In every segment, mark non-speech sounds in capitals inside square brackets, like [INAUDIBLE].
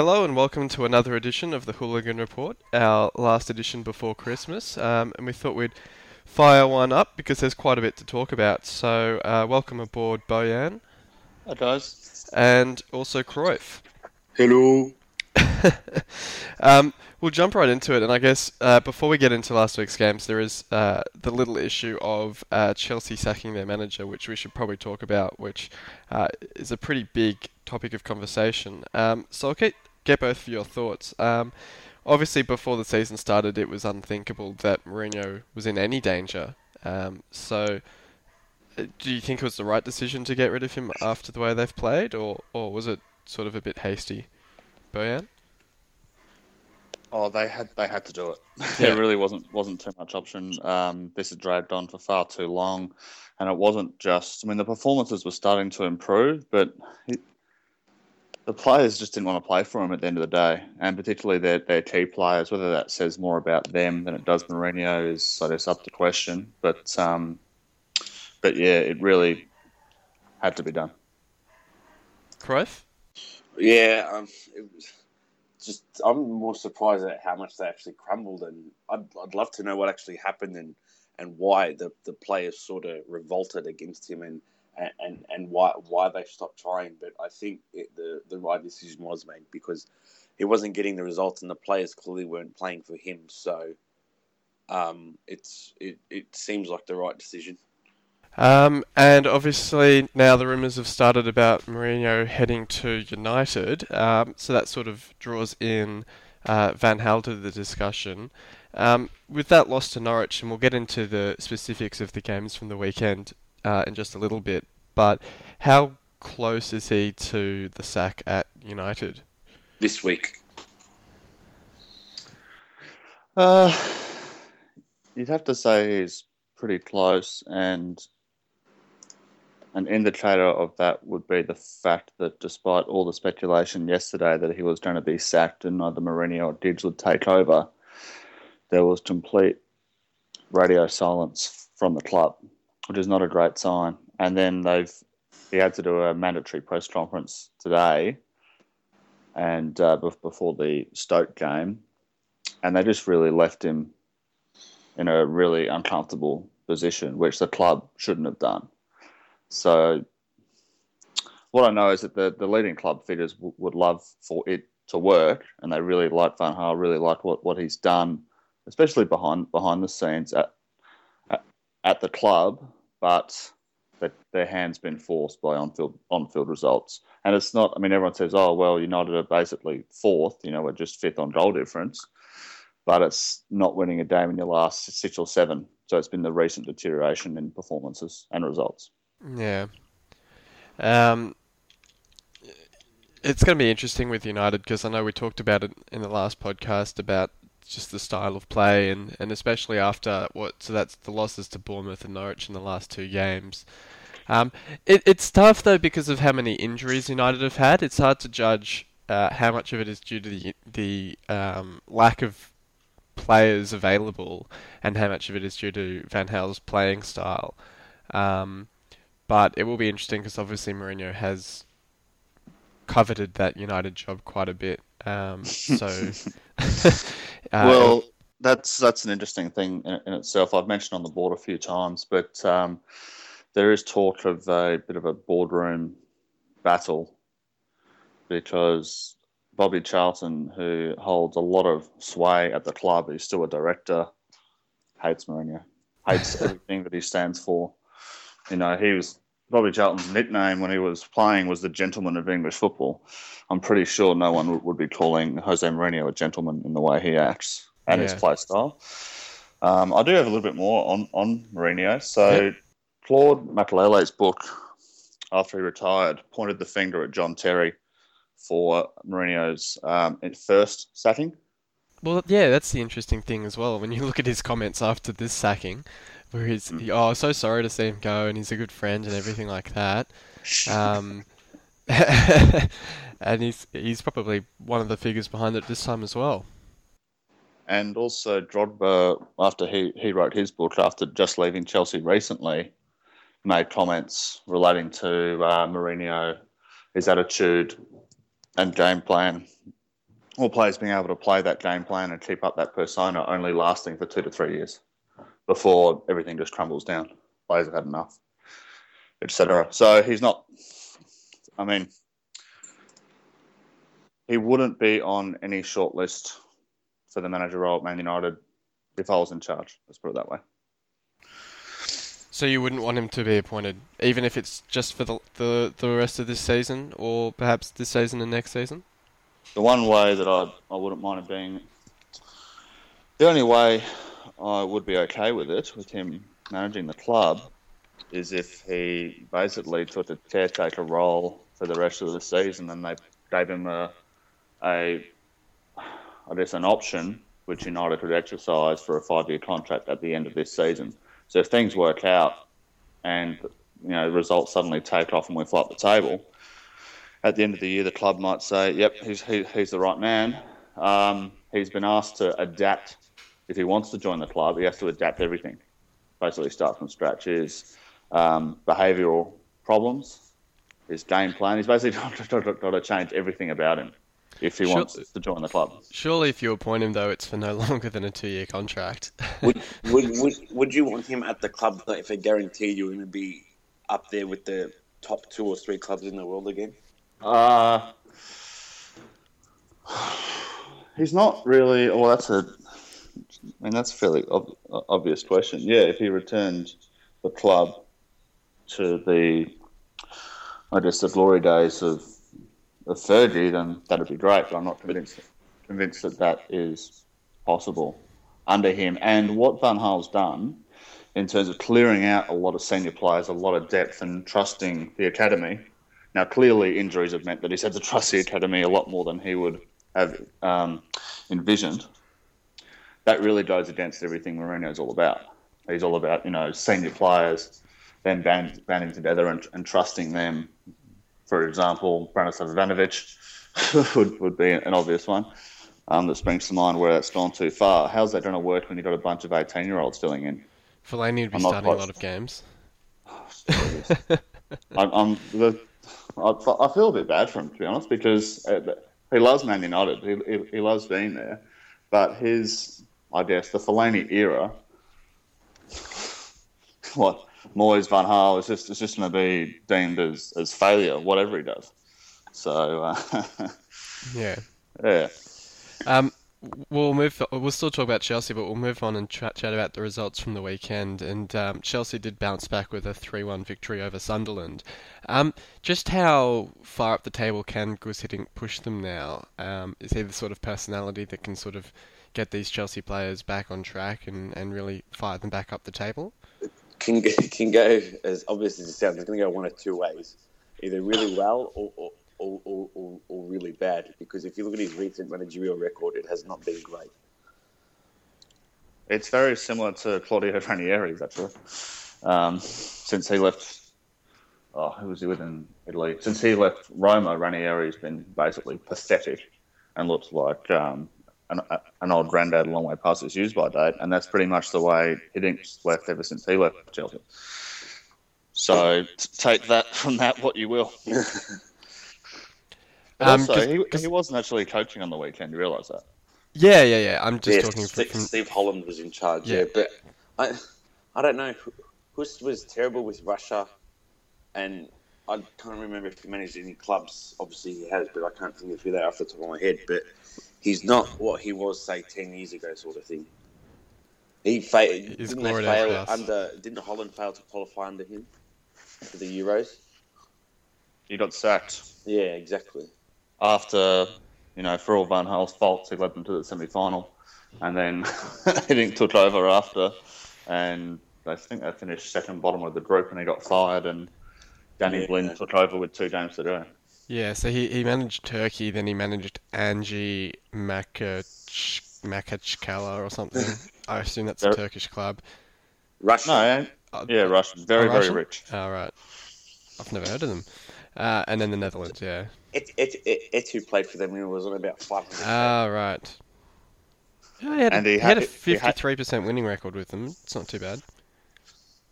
Hello and welcome to another edition of the Hooligan Report, our last edition before Christmas. Um, and we thought we'd fire one up because there's quite a bit to talk about. So, uh, welcome aboard, Bojan. Hi, guys. And also Cruyff. Hello. [LAUGHS] um, we'll jump right into it, and I guess uh, before we get into last week's games, there is uh, the little issue of uh, Chelsea sacking their manager, which we should probably talk about, which uh, is a pretty big topic of conversation. Um, so I'll get, get both of your thoughts. Um, obviously, before the season started, it was unthinkable that Mourinho was in any danger. Um, so. Uh, do you think it was the right decision to get rid of him after the way they've played, or, or was it sort of a bit hasty? Bojan? Oh, they had they had to do it. [LAUGHS] There really wasn't wasn't too much option. Um, this had dragged on for far too long, and it wasn't just. I mean, the performances were starting to improve, but it, the players just didn't want to play for him at the end of the day, and particularly their their key players. Whether that says more about them than it does Mourinho is, I guess, up to question. But um, but yeah, it really had to be done. Cruyff? Yeah, um, it was just I'm more surprised at how much they actually crumbled, and I'd, I'd love to know what actually happened and and why the, the players sort of revolted against him and, and and why why they stopped trying. But I think it, the the right decision was made because he wasn't getting the results, and the players clearly weren't playing for him. So um, it's it, it seems like the right decision. Um, and obviously now the rumours have started about Mourinho heading to United, um, so that sort of draws in uh, Van Gaal to the discussion. Um, with that loss to Norwich, and we'll get into the specifics of the games from the weekend uh, in just a little bit, but how close is he to the sack at United? This week, Uh, you'd have to say he's pretty close, and an indicator of that would be the fact that despite all the speculation yesterday that he was going to be sacked and either Mourinho or Giggs would take over, there was complete radio silence from the club, which is not a great sign. And then they've he had to do a mandatory press conference today, and uh, before the Stoke game, and they just really left him in a really uncomfortable position, which the club shouldn't have done. So, what I know is that the, the leading club figures w- would love for it to work, and they really like Van Gaal, really like what, what he's done, especially behind behind the scenes at at, at the club. But their hands been forced by on field on field results, and it's not. I mean, everyone says, "Oh, well, United are basically fourth. You know, we're just fifth on goal difference." but it's not winning a game in your last six or seven. So it's been the recent deterioration in performances and results. Yeah. Um, it's going to be interesting with United because I know we talked about it in the last podcast about just the style of play and, and especially after what so that's the losses to Bournemouth and Norwich in the last two games. Um, it, it's tough though because of how many injuries United have had. It's hard to judge uh, how much of it is due to the the um, lack of players available and how much of it is due to Van Gaal's playing style. Um, but it will be interesting because obviously Mourinho has coveted that United job quite a bit. Um, so, [LAUGHS] [LAUGHS] well, that's that's an interesting thing in, in, itself. I've mentioned on the board a few times, but um, there is talk of a bit of a boardroom battle because Bobby Charlton, who holds a lot of sway at the club, he's still a director, hates Mourinho, hates [LAUGHS] everything that he stands for. You know, he was Bobby Charlton's nickname when he was playing was the gentleman of English football. I'm pretty sure no one would, be calling Jose Mourinho a gentleman in the way he acts and yeah. his play style. Um, I do have a little bit more on, on Mourinho. So, yep. Claude Makelele's book, after he retired, pointed the finger at John Terry for Mourinho's um, first sacking. Well, yeah, that's the interesting thing as well. When you look at his comments after this sacking, where he's, mm. oh, so sorry to see him go, and he's a good friend and everything like that. Um, [LAUGHS] and he's he's probably one of the figures behind it this time as well. And also, Drogba, after he, he wrote his book, after just leaving Chelsea recently, made comments relating to uh, Mourinho, his attitude and game plan all players being able to play that game plan and keep up that persona only lasting for two to three years before everything just crumbles down. Players have had enough, etc. So he's not. I mean, he wouldn't be on any short list for the manager role at Man United if I was in charge. Let's put it that way. So you wouldn't want him to be appointed, even if it's just for the the, the rest of this season, or perhaps this season and next season. The one way that I I wouldn't mind it being, the only way I would be okay with it with him managing the club, is if he basically took a caretaker role for the rest of the season and they gave him a a I guess an option which United could exercise for a five year contract at the end of this season. So if things work out and you know results suddenly take off and we fly up the table, at the end of the year the club might say, "Yep, he's he, he's the right man." Um, he's been asked to adapt. If he wants to join the club, he has to adapt everything. Basically, start from scratch. His um, behavioural problems, his game plan. He's basically [LAUGHS] got to change everything about him if he Sure. wants to join the club. Surely, if you appoint him, though, it's for no [LAUGHS] longer than a two-year contract. [LAUGHS] would, would, would, would you want him at the club if they guarantee you're going to be up there with the top two or three clubs in the world again? Uh, [SIGHS] he's not really. Well, that's a. I mean, that's a fairly ob- obvious question. Yeah, if he returned the club to the, I guess, the glory days of of Fergie, then that'd be great. But I'm not convinced convinced that that is possible under him. And what Van Gaal's done in terms of clearing out a lot of senior players, a lot of depth, and trusting the academy. Now, clearly, injuries have meant that he's had to trust the academy a lot more than he would have um, envisioned. That really goes against everything Mourinho's all about. He's all about, you know, senior players, then band, banding together and, and trusting them. For example, Branislav Ivanovic [LAUGHS] would, would be an obvious one um, that springs to mind where that's gone too far. How's that going to work when you've got a bunch of 18 year olds filling in? Fellaini would be starting a lot of games. [LAUGHS] I'm, I'm the, I, I feel a bit bad for him to be honest because uh, he loves Man United. He, he, he loves being there, but his I guess the Fellaini era, what Moyes Van Gaal is just is just going to be deemed as, as failure whatever he does. So uh, [LAUGHS] Yeah. yeah, Um, we'll move. We'll still talk about Chelsea, but we'll move on and chat, chat about the results from the weekend. And um, Chelsea did bounce back with a three-one victory over Sunderland. Um, just how far up the table can Guus Hiddink push them now? Um, is he the sort of personality that can sort of get these Chelsea players back on track and, and really fire them back up the table? Can go, [LAUGHS] can go as obvious as it sounds. It's going to go one of two ways: either really well or or, or, or, or, or really bad. Because if you look at his recent managerial record, it has not been great. it's very similar to Claudio Ranieri's actually. Um, since he left, oh, who was he with in Italy? Since he left Roma, Ranieri's been basically pathetic and looks like um, an, an old granddad a long way past his use by date. And that's pretty much the way Hiddink left ever since he left Chelsea. So take that [LAUGHS] from that what you will. But [LAUGHS] Um, also, 'cause- he, 'cause- he wasn't actually coaching on the weekend. You realise that? Yeah, yeah, yeah. I'm just yeah, talking from, Steve, from Steve Holland was in charge. Yeah. Yeah, but I, I don't know. Guus was terrible with Russia, and I can't remember if he managed any clubs. Obviously, he has, but I can't think of who they are off the top of my head. But he's not what he was, say, ten years ago, sort of thing. He failed. His Didn't they fail past. under? Didn't Holland fail to qualify under him for the Euros? He got sacked. Yeah, exactly. after, you know, for all Van Gaal's faults, he led them to the semi-final, and then [LAUGHS] Hiddink took over after, and I think they finished second bottom of the group, and he got fired, and Danny Yeah. Blind took over with two games to do. Yeah, so he, he managed Turkey, then he managed Anzhi Makach, Makhachkala or something. I assume that's a Turkish club. Russia. No, eh? Uh, yeah, Russian, very Oh, very Russian? rich. Oh, right. I've never heard of them. Uh, and then the Netherlands, yeah. Et, et, et, et, who played for them, he was on about 500. Ah, right. Yeah, he had, And a, he he had a had- had- 53% winning record with them. It's not too bad.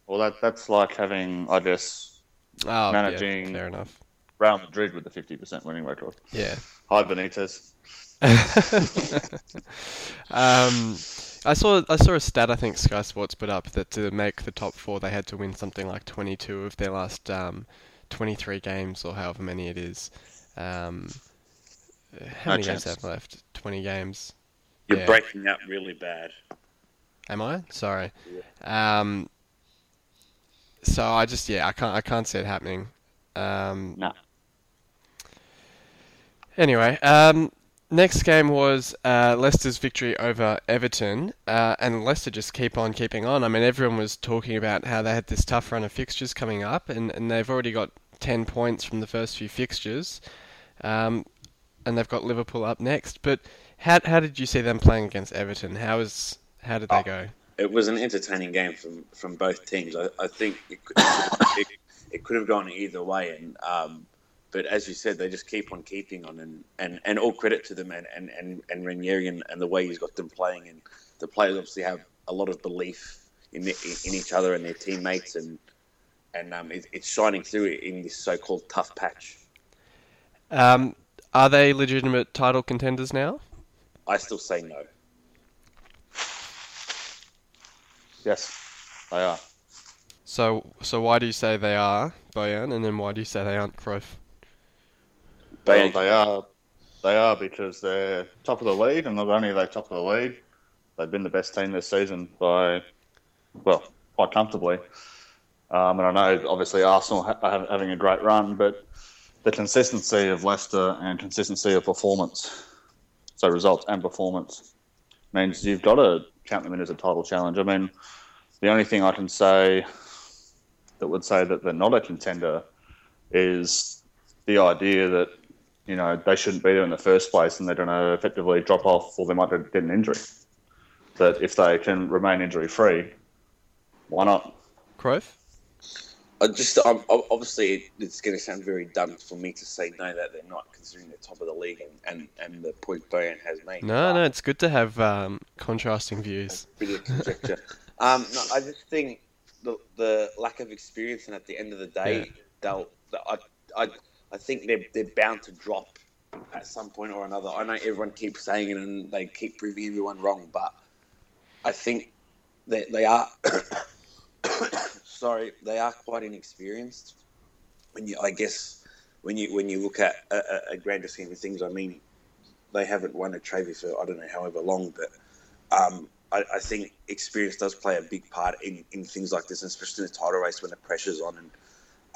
Well, that that's like having, I guess, Oh, Managing- yeah, fair enough. Real Madrid with the fifty percent winning record. Yeah. Hi, Benitez. [LAUGHS] um, I saw I saw a stat I think Sky Sports put up that to make the top four they had to win something like 22 of their last um, 23 games or however many it is. Um, how No many games chance. have left? 20 games. You're Yeah. breaking up really bad. Am I? Sorry. Yeah. Um, so I just yeah I can't I can't see it happening. Um, Nah. Anyway, um, next game was uh, Leicester's victory over Everton, uh, and Leicester just keep on keeping on. I mean, everyone was talking about how they had this tough run of fixtures coming up, and, and they've already got 10 points from the first few fixtures, um, and they've got Liverpool up next. But how, how did you see them playing against Everton? How was how did they Oh. go? It was an entertaining game from, from both teams. I, I think it could, it, it could have gone either way, and um, but as you said, they just keep on keeping on, and, and, and all credit to them and and and, and Ranieri and, and the way he's got them playing, and the players obviously have a lot of belief in the, in each other and their teammates, and and um, it, it's shining through in this so-called tough patch. Um, are they legitimate title contenders now? I still say no. Yes, they are. So so why do you say they are, Bojan, and then why do you say they aren't, Cruyff? Well, they are. They are because they're top of the league, and not only are they top of the league, they've been the best team this season by, well, quite comfortably. Um, and I know, obviously, Arsenal ha- having a great run, but the consistency of Leicester and consistency of performance, so results and performance, means you've got to count them in as a title challenge. I mean, the only thing I can say that would say that they're not a contender is the idea that you know they shouldn't be there in the first place and they're going to effectively drop off or they might get an injury. But if they can remain injury free, why not? Cruyff? I just I'm, obviously it's going to sound very dumb for me to say no that they're not considering they're top of the league and, and, and the point Bojan has made. No, But- no, it's good to have um, contrasting views. bit of conjecture. [LAUGHS] um, no, I just think the the lack of experience, and at the end of the day, Yeah. they'll. I, I, I think they're they're bound to drop at some point or another. I know everyone keeps saying it, and they keep proving everyone wrong, but I think that they are. [COUGHS] sorry, they are quite inexperienced. When you, I guess, when you when you look at a, a, grander scheme of things, I mean, they haven't won a trophy for I don't know however long, but um, I, I think experience does play a big part in, in things like this, especially in the title race when the pressure's on and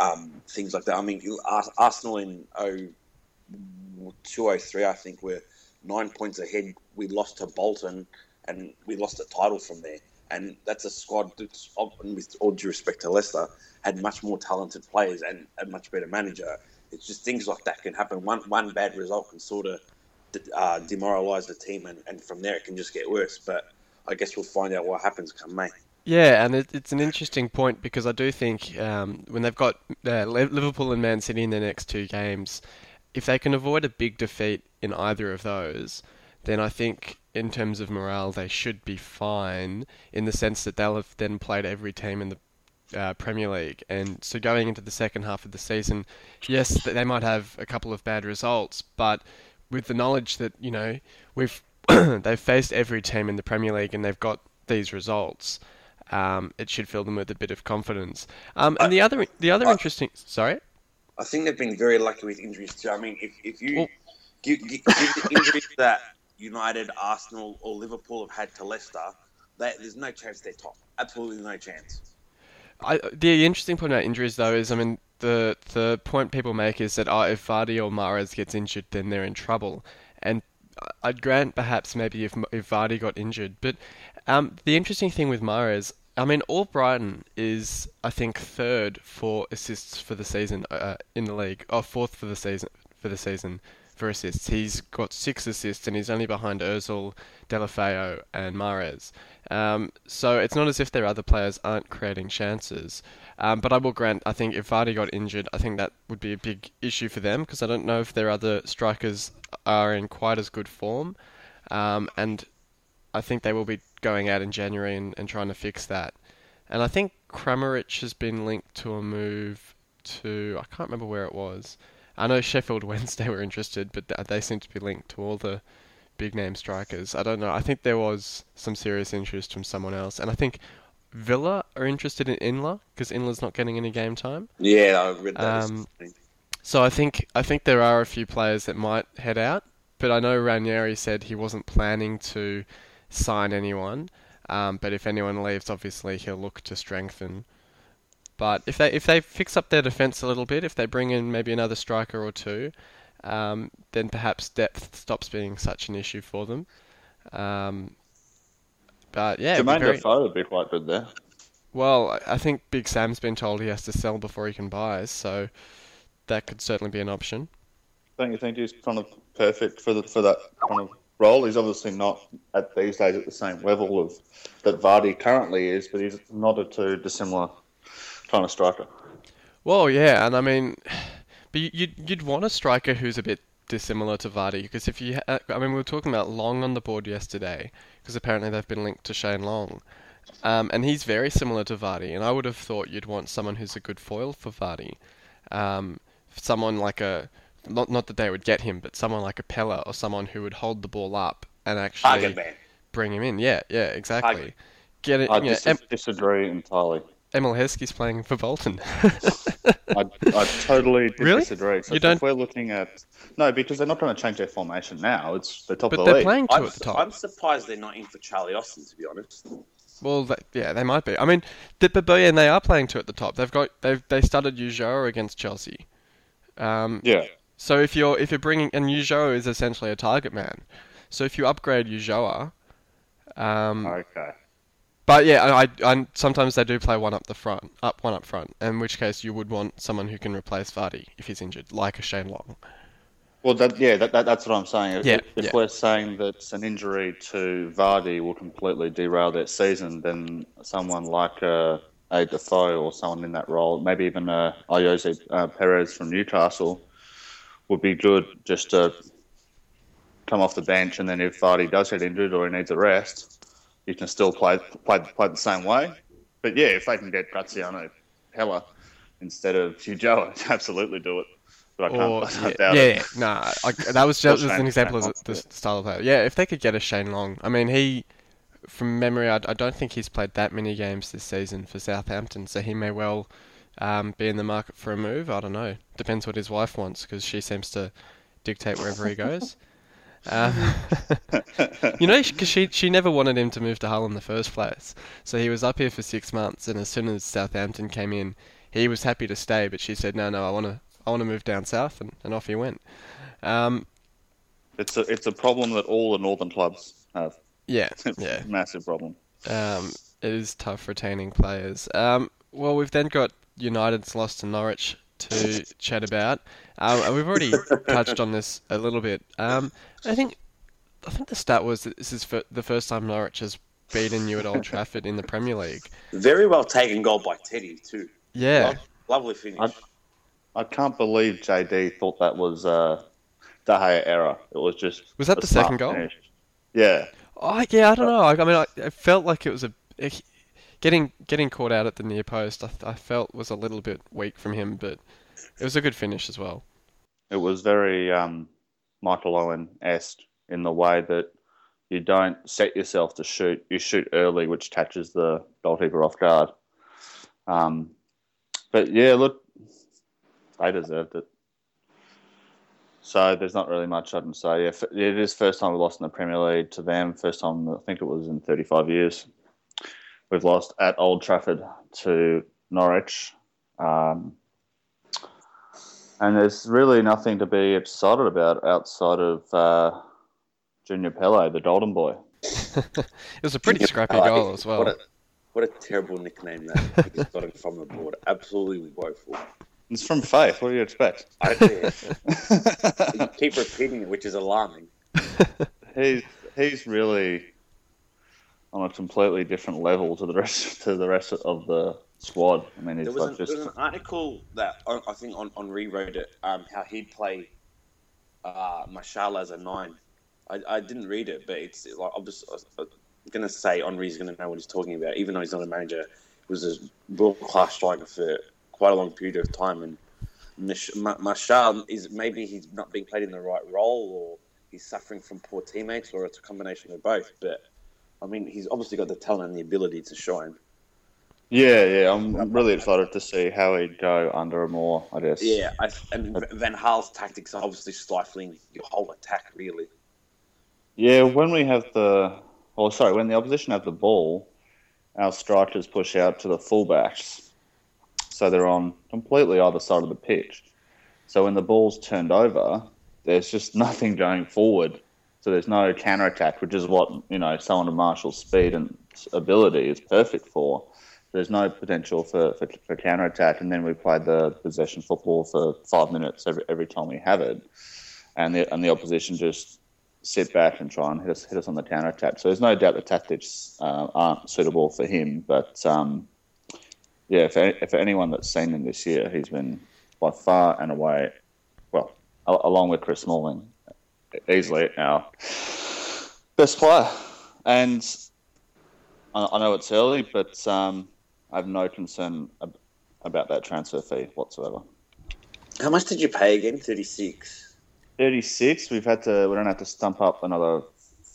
um, things like that. I mean, Arsenal in 0203, I think, were nine points ahead. We lost to Bolton, and we lost the title from there. And that's a squad that's, with all due respect to Leicester, had much more talented players and a much better manager. It's just things like that can happen. One one bad result can sort of uh, demoralise the team, and, and from there it can just get worse. But I guess we'll find out what happens come May. Yeah, and it, it's an interesting point because I do think um, when they've got uh, Liverpool and Man City in their next two games, if they can avoid a big defeat in either of those, then I think in terms of morale they should be fine in the sense that they'll have then played every team in the uh, Premier League, and so going into the second half of the season, yes, they might have a couple of bad results, but with the knowledge that you know we've [CLEARS THROAT] they've faced every team in the Premier League and they've got these results, um, it should fill them with a bit of confidence. Um, and the other the other I- interesting, sorry, I think they've been very lucky with injuries too. I mean, if, if you Well- give, give, give the injuries that United, Arsenal, or Liverpool have had to Leicester, they, there's no chance they're top. Absolutely no chance. I, the interesting point about injuries, though, is I mean the the point people make is that oh, if Vardy or Mahrez gets injured, then they're in trouble. And I- I'd grant perhaps maybe if if Vardy got injured, but um, the interesting thing with Mahrez, I mean, Albrighton is I think third for assists for the season uh, in the league, or fourth for the season for the season for assists. He's got six assists and he's only behind Özil, Deulofeu, and Mahrez. Um, so it's not as if their other players aren't creating chances. Um, but I will grant, I think if Vardy got injured, I think that would be a big issue for them because I don't know if their other strikers are in quite as good form. Um, and I think they will be going out in January and, and trying to fix that. And I think Kramaric has been linked to a move to, I can't remember where it was. I know Sheffield [LAUGHS] Wednesday were interested, but they seem to be linked to all the big name strikers. I don't know. I think there was some serious interest from someone else, and I think Villa are interested in Inler because Inler's not getting any game time. Yeah, I read that. Um, So I think I think there are a few players that might head out, but I know Ranieri said he wasn't planning to sign anyone. Um, but if anyone leaves, obviously he'll look to strengthen. But if they if they fix up their defense a little bit, if they bring in maybe another striker or two, um, then perhaps depth stops being such an issue for them. Um, but yeah, Jermaine very- Defoe would be quite good there. well, I- I think Big Sam's been told he has to sell before he can buy, so that could certainly be an option. Don't you think he's kind of perfect for the, for that kind of role? He's obviously not at these days at the same level of that Vardy currently is, but he's not a too dissimilar kind of striker. Well, yeah, and I mean, but you- you'd you'd want a striker who's a bit dissimilar to Vardy because if you, I mean, we were talking about Long on the board yesterday because apparently they've been linked to Shane Long, um, and he's very similar to Vardy, and I would have thought you'd want someone who's a good foil for Vardy, um, someone like a, not not that they would get him, but someone like a Pellè or someone who would hold the ball up and actually bring him in. Yeah, yeah, exactly. Target. Get it. I You know, dis- em- disagree entirely. Emile Heskey's playing for Bolton. [LAUGHS] I, I totally [LAUGHS] Really? disagree. So You don't- If we're looking at no, because they're not going to change their formation now. It's the top But of the they're league. playing two I'm, at the top. I'm surprised they're not in for Charlie Austin, to be honest. Well, th yeah, they might be. I mean, the, but, but yeah, and they are playing two at the top. They've got they've they started Ulloa against Chelsea. Um, Yeah, so if you're if you're bringing and Ulloa is essentially a target man. So if you upgrade Ulloa, um, okay. but yeah, I, I, sometimes they do play one up the front, up one up front. In which case you would want someone who can replace Vardy if he's injured, like a Shane Long. Well, that, yeah, that, that, that's what I'm saying. If, Yeah, if yeah. we're saying that an injury to Vardy will completely derail their season, then someone like uh, a Defoe or someone in that role, maybe even uh, Ayose uh, Perez from Newcastle, would be good just to come off the bench. And then if Vardy does get injured or he needs a rest, you can still play play, play the same way. But yeah, if they can get Graziano Pellè instead of Ulloa, [LAUGHS] absolutely do it. But I can't, Or [LAUGHS] I can't yeah, doubt yeah, it. yeah, nah, I, that was [LAUGHS] just, an example of the, the style of player. Yeah, if they could get a Shane Long, I mean, he, from memory, I, I don't think he's played that many games this season for Southampton, so he may well um, be in the market for a move. I don't know. Depends what his wife wants, because she seems to dictate wherever he goes. Um, [LAUGHS] [LAUGHS] you know, because she she never wanted him to move to Hull in the first place, so he was up here for six months, and as soon as Southampton came in, he was happy to stay, but she said, no, no, I want to I want to move down south, and, and off he went. Um, It's a it's a problem that all the northern clubs have. yeah, [LAUGHS] It's a yeah. massive problem. Um, it is tough retaining players. Um, well, we've then got United's loss to Norwich to chat about. Um, and we've already touched on this a little bit. Um, I think I think the stat was that this is fir- the first time Norwich has beaten you at Old Trafford in the Premier League. Very well taken goal by Tettey, too. Yeah, Lo- Lovely finish. I- I can't believe JD thought that was uh, De Gea error. It was just Was that the second goal? finish. Yeah, Oh, yeah, I don't know. I, I mean, I, I felt like it was a, a getting getting caught out at the near post. I, I felt was a little bit weak from him, but it was a good finish as well. it was very um, Michael Owen esque in the way that you don't set yourself to shoot. You shoot early, which catches the goalkeeper off guard. Um, but yeah, look, they deserved it. So there's not really much I can say. Yeah, it is first time we lost in the Premier League to them. First time I think it was in 35 years. We've lost at Old Trafford to Norwich. Um, and there's really nothing to be excited about outside of uh, Junior Pele, the Golden Boy. [LAUGHS] it was a pretty scrappy Oh, goal as well. What a, what a terrible nickname that he's gotten from the board. Absolutely woeful. It's from Faith. What do you expect? I don't care. You [LAUGHS] keep repeating it, which is alarming. he's he's really on a completely different level to the rest [LAUGHS] to the rest of the squad. I mean, There was, like an, there was an article that I I think on, on rewrote it, um, how he'd play uh, as a nine. I, I didn't read it, but it's like I'm just I'm gonna say Henry's gonna know what he's talking about, even though he's not a manager. He was a world class striker for quite a long period of time, and Mich- Ma- Martial is maybe he's not being played in the right role, or he's suffering from poor teammates or it's a combination of both. But I mean, he's obviously got the talent and the ability to shine. Yeah, yeah, I'm really excited to see how he'd go under a more, I guess. Yeah, I, and Van Gaal's tactics are obviously stifling your whole attack, really. Yeah, when we have the, oh, sorry, when the opposition have the ball, our strikers push out to the fullbacks, so they're on completely either side of the pitch. So when the ball's turned over, there's just [LAUGHS] nothing going forward. So there's no counter attack, which is what you know someone of Martial's speed and ability is perfect for. There's no potential for, for, for counter attack, and then we play the possession football for five minutes every every time we have it, and the and the opposition just sit back and try and hit us hit us on the counter attack. So there's no doubt the tactics uh, aren't suitable for him, but um, yeah, for, for anyone that's seen him this year, he's been by far and away, well, along with Chris Smalling, easily our best player. And I, I know it's early, but um, I have no concern ab- about that transfer fee whatsoever. How much did you pay again? Thirty six. Thirty six. We've had to. We don't have to stump up another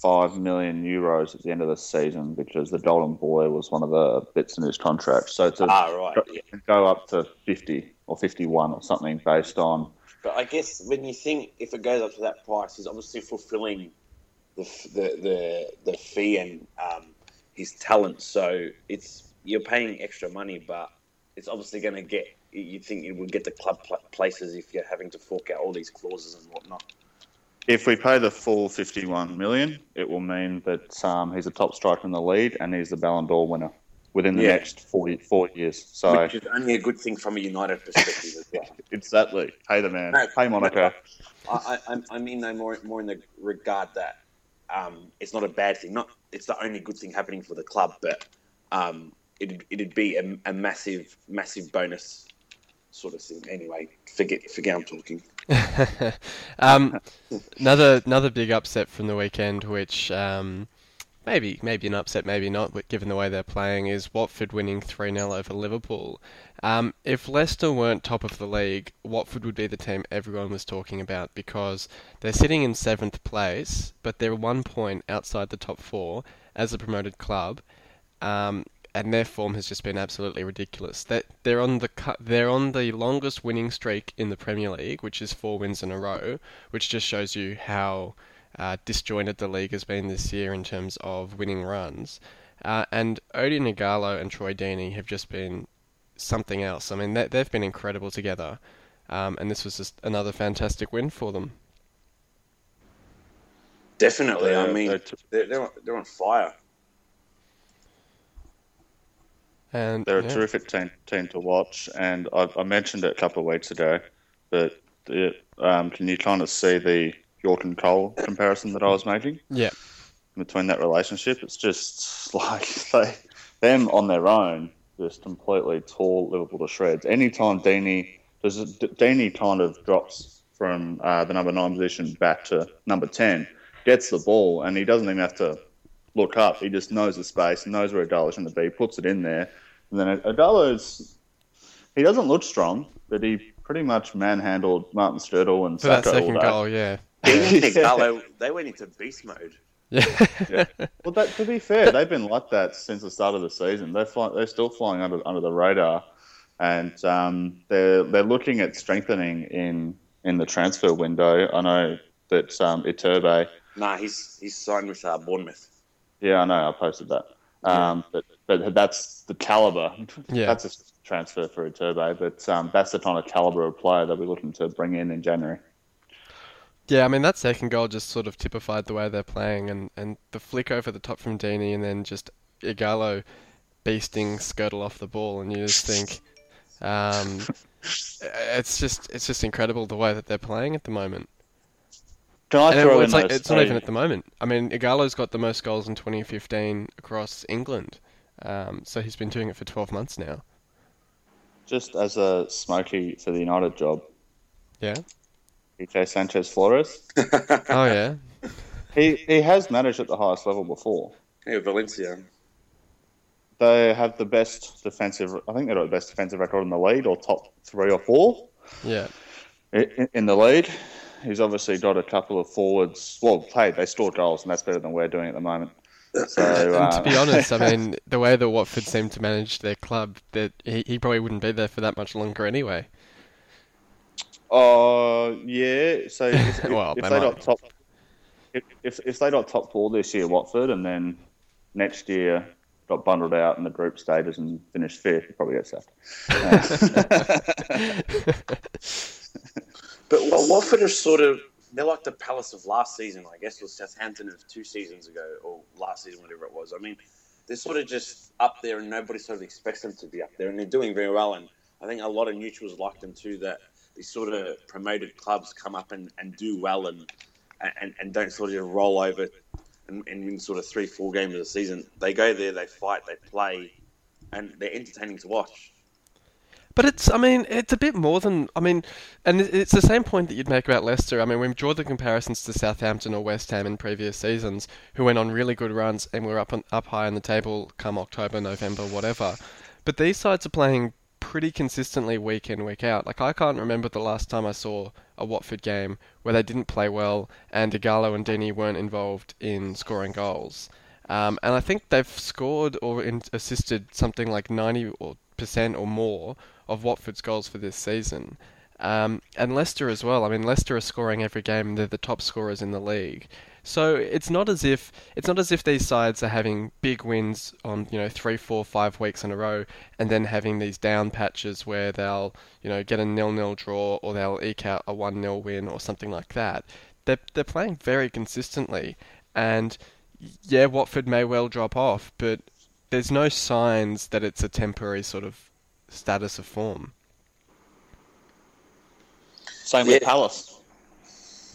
five million euros at the end of the season because the Golden Boy was one of the bits in his contract. So to ah, right, go, yeah. go up to fifty or fifty one or something based on. But I guess when you think if it goes up to that price, he's obviously fulfilling the the the, the fee and um, his talent. So it's you're paying extra money, but it's obviously going to get. You think you would get the club pl- places if you're having to fork out all these clauses and whatnot. If we pay the full 51 million, it will mean that um, he's a top striker in the league and he's the Ballon d'Or winner within the Yeah. next 40, four years. So Which is only a good thing from a United perspective as well. [LAUGHS] exactly, pay the man, No, pay Monaco. I, I, I mean, no more more in the regard that um, it's not a bad thing. Not it's the only good thing happening for the club, but um, it'd it'd be a, a massive massive bonus sort of thing. Anyway, forget forget I'm talking. [LAUGHS] um, another another big upset from the weekend, which um, maybe maybe an upset, maybe not, but given the way they're playing, is Watford winning three 0 over Liverpool. Um, if Leicester weren't top of the league, Watford would be the team everyone was talking about because they're sitting in seventh place, but they're one point outside the top four as a promoted club. Um, and their form has just been absolutely ridiculous. That they're on the cu- they're on the longest winning streak in the Premier League, which is four wins in a row, which just shows you how uh, disjointed the league has been this year in terms of winning runs. Uh, and Odion Ighalo and Troy Deeney have just been something else. I mean, they, they've been incredible together, um, and this was just another fantastic win for them. Definitely, I mean they're t- they're, they're, on, they're on fire. And They're a terrific team team to watch, and I, I mentioned it a couple of weeks ago, but it, um, can you kind of see the Yorke and Cole comparison that I was making Yeah, between that relationship? It's just [LAUGHS] like they them on their own just completely tore Liverpool to shreds. Anytime Deeney does Deeney kind of drops from uh, the number nine position back to number ten, gets the ball, and he doesn't even have to look up. He just knows the space, knows where Ighalo's going to be, puts it in there, and then Ighalo's he doesn't look strong, but he pretty much manhandled Martin Skrtel and for that Saka all second day. goal, yeah. Even Yeah. Ighalo, they went into beast mode. Yeah. Well, that, to be fair, they've been like that since the start of the season. They're fly, they're still flying under under the radar, and um, they're they're looking at strengthening in in the transfer window. I know that um, Iturbe. Nah, he's he's signed with uh, Bournemouth. Yeah, I know. I posted that. Um, but but that's the caliber. Yeah. That's a transfer for Iturbe, but um, that's the kind of caliber of player that we're looking to bring in in January. Yeah, I mean that second goal just sort of typified the way they're playing, and, and the flick over the top from Deeney, and then just Ighalo beasting Skrtel off the ball, and you just think, um, [LAUGHS] it's just it's just incredible the way that they're playing at the moment. Can I And it- throw it's in like a- it's not even at the moment. I mean, Ighalo's got the most goals in 2015 across England, um, so he's been doing it for 12 months now. just as a smoky for the United job? Yeah. PJ Sanchez Flores. [LAUGHS] Oh yeah. He he has managed at the highest level before. Yeah, Valencia. They have the best defensive. I think they've got the best defensive record in the league, or top three or four Yeah. in, in the league. he's obviously got a couple of forwards. Well, hey, they scored goals, and that's better than we're doing at the moment. So, [LAUGHS] And uh, to be honest, I [LAUGHS] mean, the way that Watford seem to manage their club, that he, he probably wouldn't be there for that much longer anyway. Oh yeah. So [LAUGHS] if, if, Well, if they they might. got top, if, if if they got top four this year, Watford, and then next year got bundled out in the group stages and finished fifth, you probably get sacked. [LAUGHS] But well, Watford are sort of they're like the Palace of last season, I guess, or Southampton of two seasons ago, or last season, whatever it was. I mean, they're sort of just up there, and nobody sort of expects them to be up there, and they're doing very well. And I think a lot of neutrals like them too. That these sort of promoted clubs come up and, and do well, and, and and don't sort of roll over and, and win sort of three, four games of the season. They go there, they fight, they play, and they're entertaining to watch. But it's, I mean, it's a bit more than, I mean, and it's the same point that you'd make about Leicester. I mean, we draw the comparisons to Southampton or West Ham in previous seasons, who went on really good runs and were up on, up high in the table come October, November, whatever. But these sides are playing pretty consistently week in, week out. Like, I can't remember the last time I saw a Watford game where they didn't play well and Ighalo and Deeney weren't involved in scoring goals. Um, and I think they've scored or in, assisted something like 90% or more of Watford's goals for this season. Um, and Leicester as well. I mean, Leicester are scoring every game. They're the top scorers in the league. So it's not as if it's not as if these sides are having big wins on you know three, four, five weeks in a row, and then having these down patches where they'll you know get a nil-nil draw or they'll eke out a one-nil win or something like that. They're they're playing very consistently, and yeah, Watford may well drop off, but there's no signs that it's a temporary sort of status of form. Same with Palace.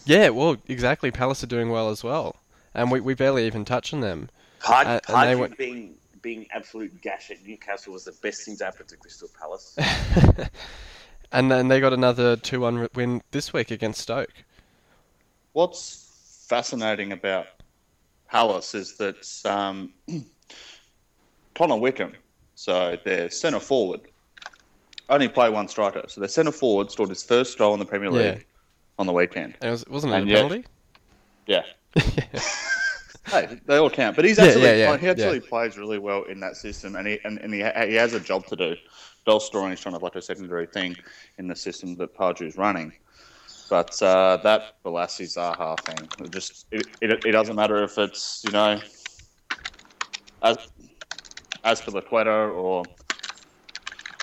Yeah, well, exactly. Palace are doing well as well, and we, we barely even touch on them. Hard, Uh, and they Hardry went- being being absolute gash at Newcastle was the best thing to happen to Crystal Palace. [LAUGHS] and then they got another 2-1 win this week against Stoke. What's fascinating about Palace is that um, [CLEARS THROAT] Connor Wickham, so their centre forward, only play one striker. So their centre forward scored his first goal in the Premier League Yeah. On the weekend. And it was, wasn't it And a yet- penalty? Yeah. [LAUGHS] hey, they all count. But he's actually yeah, yeah, he actually yeah. plays really well in that system, and he and, and he, he has a job to do. Goal scoring is kind of like a secondary thing in the system that Pardew's running. But uh, that Bolasie Zaha thing, it just it, it, it doesn't matter if it's you know as Azpilicueta or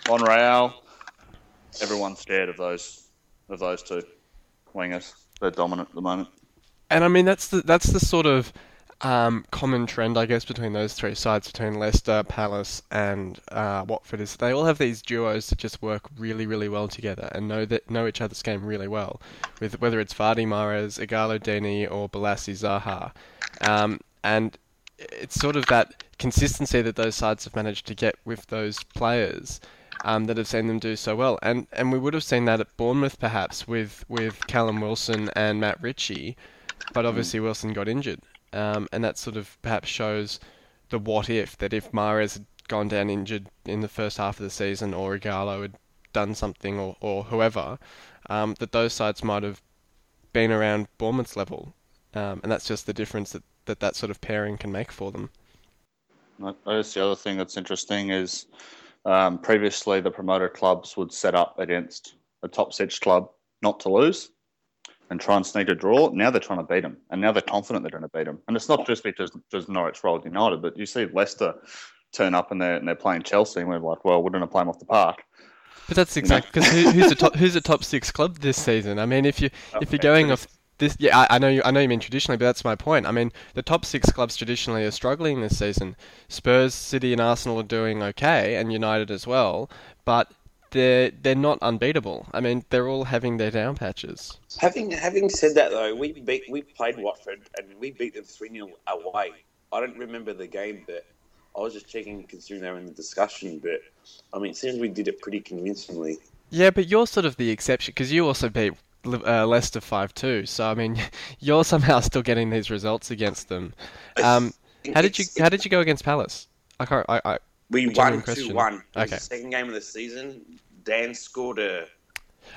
Monreal, everyone's scared of those of those two wingers. They're dominant at the moment. And I mean that's the that's the sort of um, common trend, I guess, between those three sides, between Leicester, Palace, and uh, Watford, is they all have these duos that just work really, really well together and know that know each other's game really well. With whether it's Vardy, Mahrez, Ighalo, Deeney, or Bolasie, Zaha, um, and it's sort of that consistency that those sides have managed to get with those players. Um, that have seen them do so well, and and we would have seen that at Bournemouth perhaps with with Callum Wilson and Matt Ritchie, but obviously Wilson got injured, um, and that sort of perhaps shows the what if that if Mahrez had gone down injured in the first half of the season, or Ighalo had done something, or, or whoever, um, that those sides might have been around Bournemouth's level, um, and that's just the difference that, that that sort of pairing can make for them. I guess the other thing that's interesting is um, previously the promoter clubs would set up against a top six club not to lose and try and sneak a draw. Now they're trying to beat them, and now they're confident they're going to beat them. And it's not just because just Norwich rolled United, but you see Leicester turn up and they're and they're playing Chelsea, and we're like, well, we're going to play them off the park. But that's exactly because who, who's the top who's the top six club this season? I mean, if you [LAUGHS] if you're going off this, yeah, I, I know you I know you mean traditionally, but that's my point. I mean, the top six clubs traditionally are struggling this season. Spurs, City, and Arsenal are doing okay, and United as well, but they're they're not unbeatable. I mean, they're all having their down patches. Having having said that though, we beat we played Watford and we beat them three 0 away. I don't remember the game, but I was just checking considering they were in the discussion. But I mean, it seems we did it pretty convincingly. Yeah, but you're sort of the exception because you also beat uh, Leicester five two. So I mean, [LAUGHS] you're somehow still getting these results against them. Um, how did you how did you go against Palace? I can't. I, I We won two one. Okay. Second game of the season, Dan scored a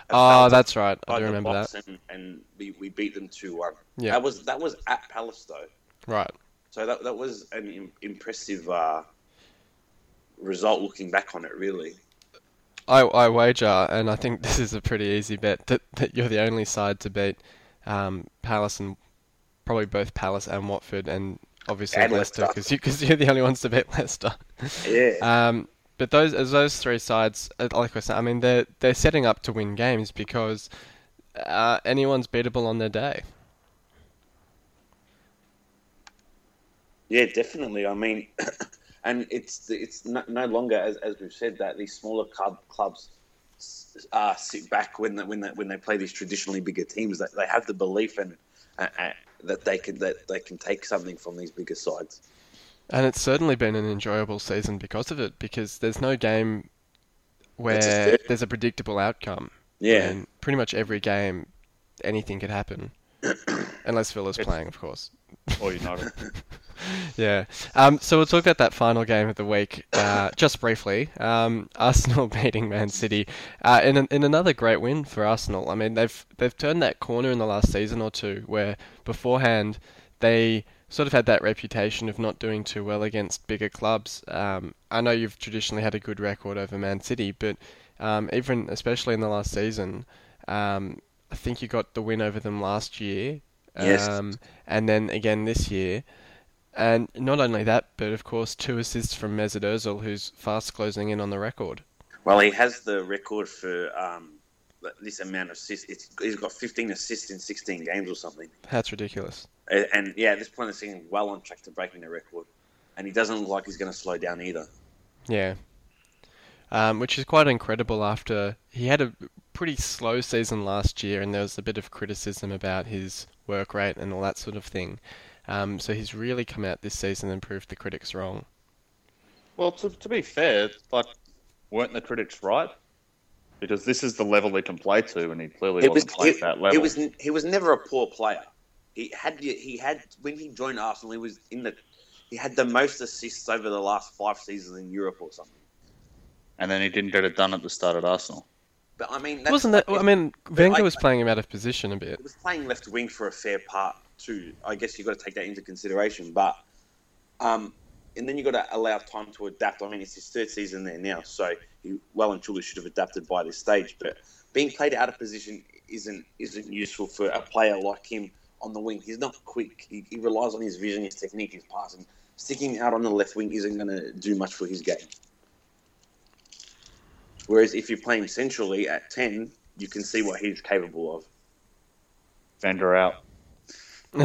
Oh, that's right. I do remember that. and, and we, we beat them two one. Yeah. That was that was at Palace though. Right. So that that was an impressive uh, result looking back on it. Really. I, I wager, and I think [LAUGHS] this is a pretty easy bet, that, that you're the only side to beat um, Palace and probably both Palace and Watford, and obviously And Leicester, because you, cause you're the only ones to beat [LAUGHS] Leicester. Yeah. Um, but those as those three sides, uh, like I said, I mean they're they're setting up to win games because uh, anyone's beatable on their day. Yeah, definitely. I mean, [COUGHS] and it's it's no, no longer as, as we've said that these smaller club clubs uh, sit back when they, when they, when they play these traditionally bigger teams. That they have the belief and uh, uh, that they can that they can take something from these bigger sides. And it's certainly been an enjoyable season because of it, because there's no game where It's there's a predictable outcome. Yeah, And pretty much every game, anything could happen, [COUGHS] unless Villa's playing, of course. Or United. [LAUGHS] [LAUGHS] Yeah. Um, so we'll talk about that final game of the week uh, just briefly. Um, Arsenal [LAUGHS] beating Man City uh, in an, in another great win for Arsenal. I mean, they've they've turned that corner in the last season or two, where beforehand they sort of had that reputation of not doing too well against bigger clubs. Um, I know you've traditionally had a good record over Man City, but um, even especially in the last season, um, I think you got the win over them last year. Yes. Um, and then again this year. And not only that, but of course, two assists from Mesut Ozil, who's fast closing in on the record. well, he has the record for um, this amount of assists. It's, he's got 15 assists in 16 games or something. That's ridiculous. And, and yeah, at this point, the season, well on track to breaking the record. And he doesn't look like he's going to slow down either. Yeah. Um, which is quite incredible after he had a pretty slow season last year, and there was a bit of criticism about his work rate and all that sort of thing. Um, so he's really come out this season and proved the critics wrong. Well, to, to be fair, like, weren't the critics right? Because this is the level he can play to, and he clearly It was wasn't playing he, at that he level. was he was never a poor player. He had he had when he joined Arsenal, he was in the he had the most assists over the last five seasons in Europe or something. And then he didn't get it done at the start at Arsenal. But I mean, that's Wasn't that? like- I mean, Wenger was playing him out of position a bit. he was playing left wing for a fair part I guess you've got to take that into consideration. But um, and then you've got to allow time to adapt. I mean, it's his third season there now, so he well and truly should have adapted by this stage. But being played out of position isn't isn't useful for a player like him on the wing. He's not quick. He, he relies on his vision, his technique, his passing. Sticking out on the left wing isn't going to do much for his game. Whereas if you're playing centrally at ten, you can see what he's capable of. Vander out. [LAUGHS]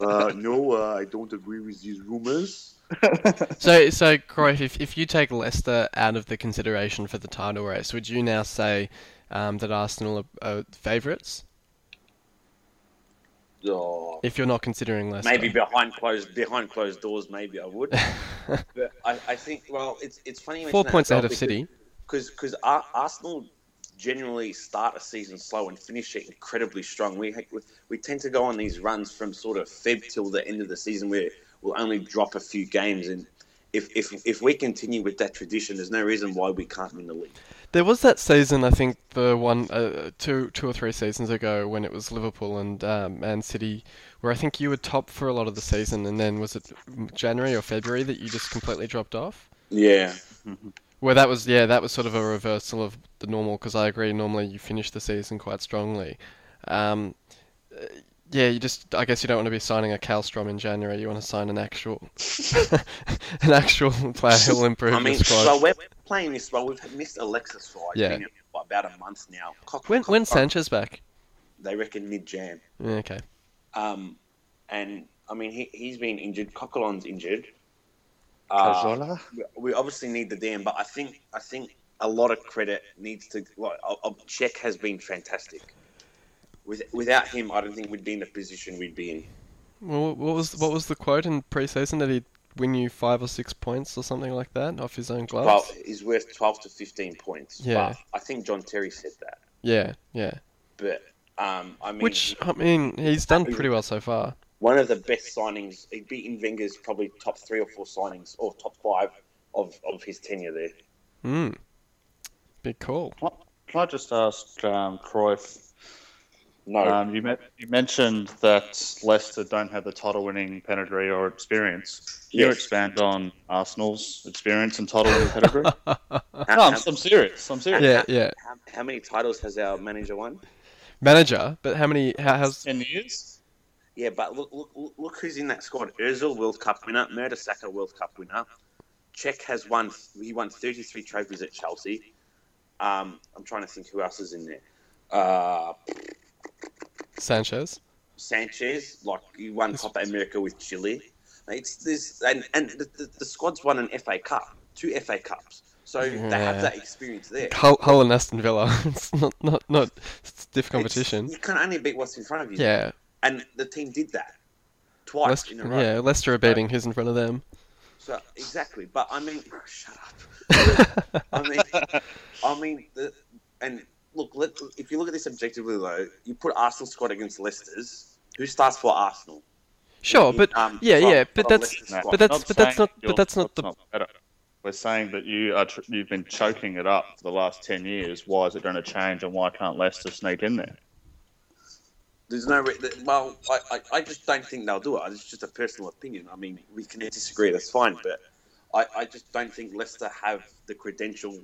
Uh, no, uh, I don't agree with these rumors. [LAUGHS] So, so Cruyff, if if you take Leicester out of the consideration for the title race, would you now say um, that Arsenal are, are favourites? Oh, If you're not considering Leicester, maybe behind closed behind closed doors, maybe I would. [LAUGHS] but I, I think well, it's it's funny. you four points ahead of City. because because Ar- Arsenal generally start a season slow and finish it incredibly strong. We ha- we tend to go on these runs from sort of Feb till the end of the season where we'll only drop a few games and. If, if, if we continue with that tradition, there's no reason why we can't win the league. There was that season, I think, the one, uh, two, two or three seasons ago, when it was Liverpool and um, Man City, where I think you were top for a lot of the season, and then was it January or February that you just completely dropped off? Yeah, Where that was, yeah, that was sort of a reversal of the normal. Because I agree, normally you finish the season quite strongly. Um, yeah, you just, I guess you don't want to be signing a Kallstrom in January. You want to sign an actual, [LAUGHS] an actual player who will improve I mean, the squad. so we're playing this well. We've missed Alexis for like, Yeah. been about a month now. Cock- when cock- when cock- Sanchez back? They reckon mid Jan. Yeah, okay. Um, and I mean, he, he's been injured. Coquelin's injured. Uh, we- we obviously need the DM, but I think I think a lot of credit needs to. Like, Cech has been fantastic. With, without him, I don't think we'd be in the position we'd be in. Well, what was what was the quote in pre-season? Did he win you five or six points or something like that off his own gloves? Well, he's worth twelve to fifteen points. Yeah. But I think John Terry said that. yeah, yeah. But um, I mean, Which I mean, he's done pretty well so far. one of the best signings. He'd be in Wenger's probably top three or four signings, or top five of, of his tenure there. Hmm. Big call. Can can I just ask um, Cruyff? No, Um, you, met, you mentioned that Leicester don't have the title-winning pedigree or experience. Can you expand on Arsenal's experience and title-winning pedigree? [LAUGHS] how, no, I'm, I'm serious. I'm serious. Yeah, yeah. how, how many titles has our manager won? Manager, but how many? How, how's Ten years. Yeah, but look, look, look- look who's in that squad. Özil, World Cup winner. Mertesacker, World Cup winner. Cech has won. He won 33 trophies at Chelsea. Um, I'm trying to think who else is in there. Uh, Sanchez? Sanchez, like he won Copa America with Chile. It's this, and and the, the, the squad's won an FA Cup, two FA Cups. So they have that experience there. Hull, Hull and Aston Villa. [LAUGHS] it's not not not stiff It's- competition. you can only beat what's in front of you. Yeah, And the team did that twice Leicester, in a row. yeah. Leicester are beating who's in front of them. So exactly, but I mean, [SIGHS] shut up. I mean, I mean, the, and look, let, if you look at this objectively, though, you put Arsenal squad against Leicester's. Who starts for Arsenal? Sure, but Um, yeah, from- yeah, but that's Leicester's No, squad. but that's not but that's not but that's not the squad's better. We're saying that you are tr- you've been choking it up for the last ten years. Why is it going to change, and why can't Leicester sneak in there? There's no. Re- th- well, I, I, I just don't think they'll do it. It's just a personal opinion. I mean, we can disagree. That's fine, but I, I just don't think Leicester have the credential,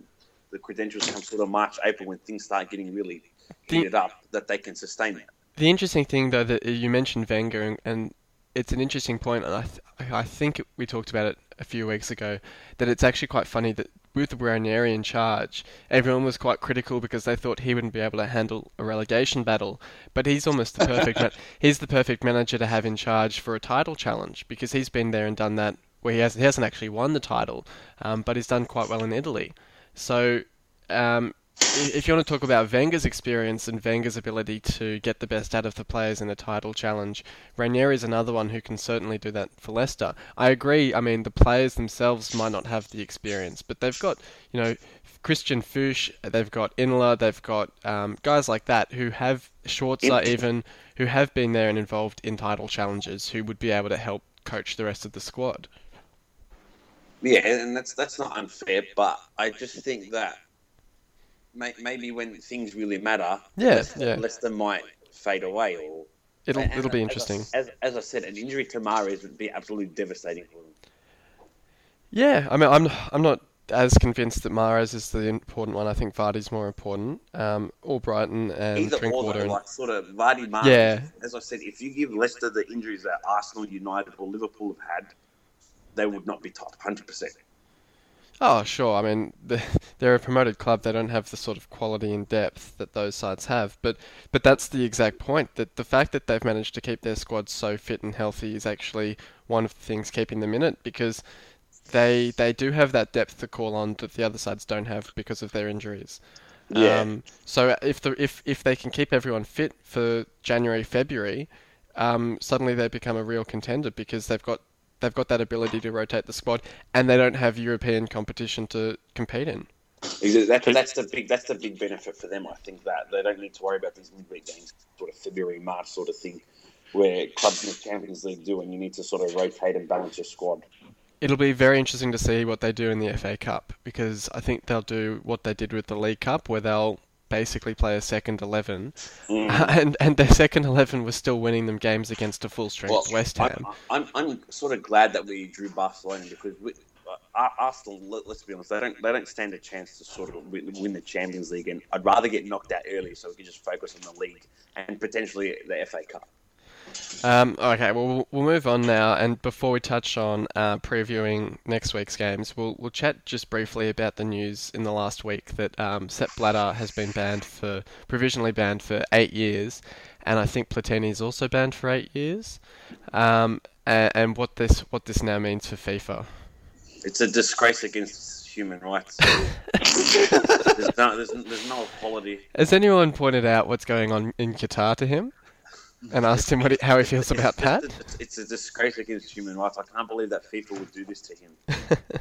the credentials come sort of March, April when things start getting really heated up that they can sustain that. The interesting thing, though, that you mentioned Wenger, and, and it's an interesting point, and I, th- I think we talked about it a few weeks ago, that it's actually quite funny that with Ranieri in charge, everyone was quite critical because they thought he wouldn't be able to handle a relegation battle. But he's almost the perfect [LAUGHS] he's the perfect manager to have in charge for a title challenge because he's been there and done that where he has he hasn't actually won the title, um, but he's done quite well in Italy. So um, if you want to talk about Wenger's experience and Wenger's ability to get the best out of the players in a title challenge, Ranieri is another one who can certainly do that for Leicester. I agree. I mean, the players themselves might not have the experience, but they've got, you know, Christian Fuchs, they've got Inler, they've got um, guys like that who have Schwarzer even, who have been there and involved in title challenges, who would be able to help coach the rest of the squad. Yeah, and that's that's not unfair, but I just think that may, maybe when things really matter, Yeah, Leicester, yeah. Leicester might fade away. Or It'll and it'll be interesting. As, as I said, an injury to Mahrez would be absolutely devastating for them. Yeah, I mean, I'm I'm not as convinced that Mahrez is the important one. I think Vardy's more important. Um, or Brighton and Either or, Drinkwater. though, And, like sort of Vardy, Mahrez. Yeah. As I said, if you give Leicester the injuries that Arsenal, United, or Liverpool have had, they would not be top, hundred percent. oh, sure. I mean, [LAUGHS] they're a promoted club. They don't have the sort of quality and depth that those sides have. But but that's the exact point. That the fact that they've managed to keep their squad so fit and healthy is actually one of the things keeping them in it because they they do have that depth to call on that the other sides don't have because of their injuries. Yeah. Um, so if the if if they can keep everyone fit for January February, um, suddenly they become a real contender because they've got they've got that ability to rotate the squad and they don't have European competition to compete in. That, that's the big that's the big benefit for them. I think that they don't need to worry about these midweek games, sort of February March sort of thing, where clubs in the Champions League do, and you need to sort of rotate and balance your squad. It'll be very interesting to see what they do in the FA Cup because I think they'll do what they did with the League Cup, where they'll basically play a second eleven, Mm. [LAUGHS] and and their second eleven was still winning them games against a full strength West Ham. I'm, I'm, I'm sort of glad that we drew Barcelona because we, uh, Arsenal. Let, let's be honest, they don't they don't stand a chance to sort of win, win the Champions League, and I'd rather get knocked out early so we can just focus on the league and potentially the FA Cup. Um, okay, well, we'll move on now, and before we touch on uh, previewing next week's games, we'll we'll chat just briefly about the news in the last week that um, Sepp Blatter has been banned for provisionally banned for eight years, and I think Platini is also banned for eight years, um, and, and what this what this now means for FIFA. It's a disgrace against human rights. [LAUGHS] there's, no, there's, there's no equality. Has anyone pointed out what's going on in Qatar to him, [LAUGHS] and asked him what he, how he feels about that? It's, it's a disgrace against human rights. I can't believe that FIFA would do this to him. [LAUGHS]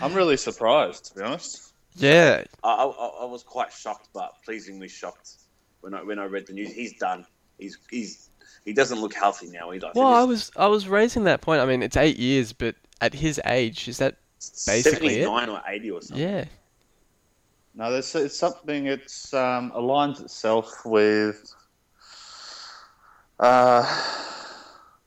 I'm really surprised, to be honest. Yeah, I, I, I was quite shocked, but pleasingly shocked when I when I read the news. He's done. He's he's he doesn't look healthy now either. Well, I was I was raising that point. I mean, it's eight years, but at his age, is that basically it? seventy nine or eighty or something. yeah? No, there's, it's something. It's um, aligns itself with uh,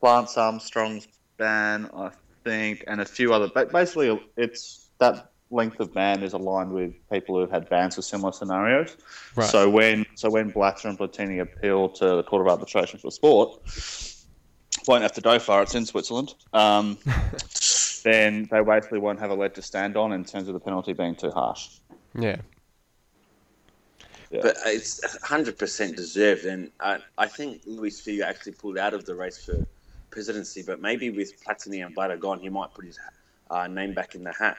Lance Armstrong's ban, I think, and a few other. But basically, it's that length of ban is aligned with people who've had bans for similar scenarios. Right. So when so when Blatter and Platini appeal to the Court of Arbitration for Sport, won't have to go far. It's in Switzerland. Um, [LAUGHS] then they basically won't have a leg to stand on in terms of the penalty being too harsh. Yeah. Yeah. But it's 100% deserved. And I, I think Luis Figo actually pulled out of the race for presidency. But maybe with Platini and Blatter gone, he might put his uh, name back in the hat.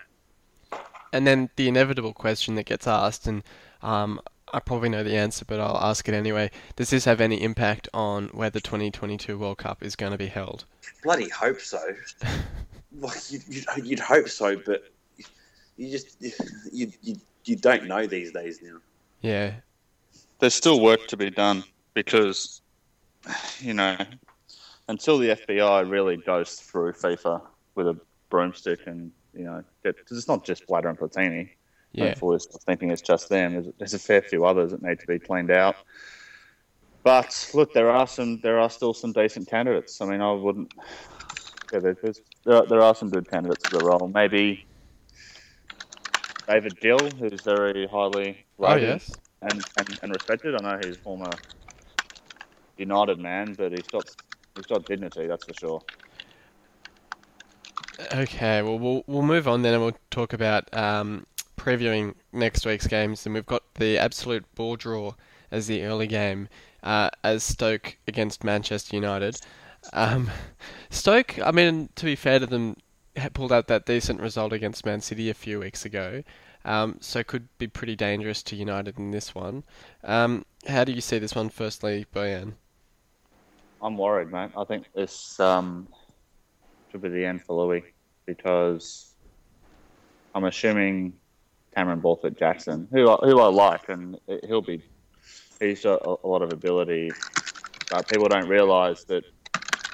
And then the inevitable question that gets asked, and um, I probably know the answer, but I'll ask it anyway. Does this have any impact on where the 2022 World Cup is going to be held? Bloody hope so. [LAUGHS] like you, you, you'd hope so, but you just you, you you don't know these days now. Yeah. There's still work to be done because, you know, until the FBI really goes through FIFA with a broomstick and, you know, because it's not just Blatter and Platini. Yeah. Hopefully, thinking it's just them. There's, there's a fair few others that need to be cleaned out. But look, there are some. There are still some decent candidates. I mean, I wouldn't. Yeah, there- there's, there, are, there are some good candidates for the role. Maybe David Gill, who's very highly Oh, yes. And, and, and respected. I know he's former United man, but he's got he's got dignity, that's for sure. Okay, well, we'll we'll move on then, and we'll talk about um, previewing next week's games. And we've got the absolute ball draw as the early game, uh, as Stoke against Manchester United. Um, Stoke, I mean, to be fair to them, pulled out that decent result against Man City a few weeks ago, um, so could be pretty dangerous to United in this one. Um, how do you see this one, firstly, Bojan? I'm worried, mate. I think this um, should be the end for Louis because I'm assuming Cameron Borthwick Jackson, who I, who I like, and he'll be he's got a, a lot of ability, but people don't realise that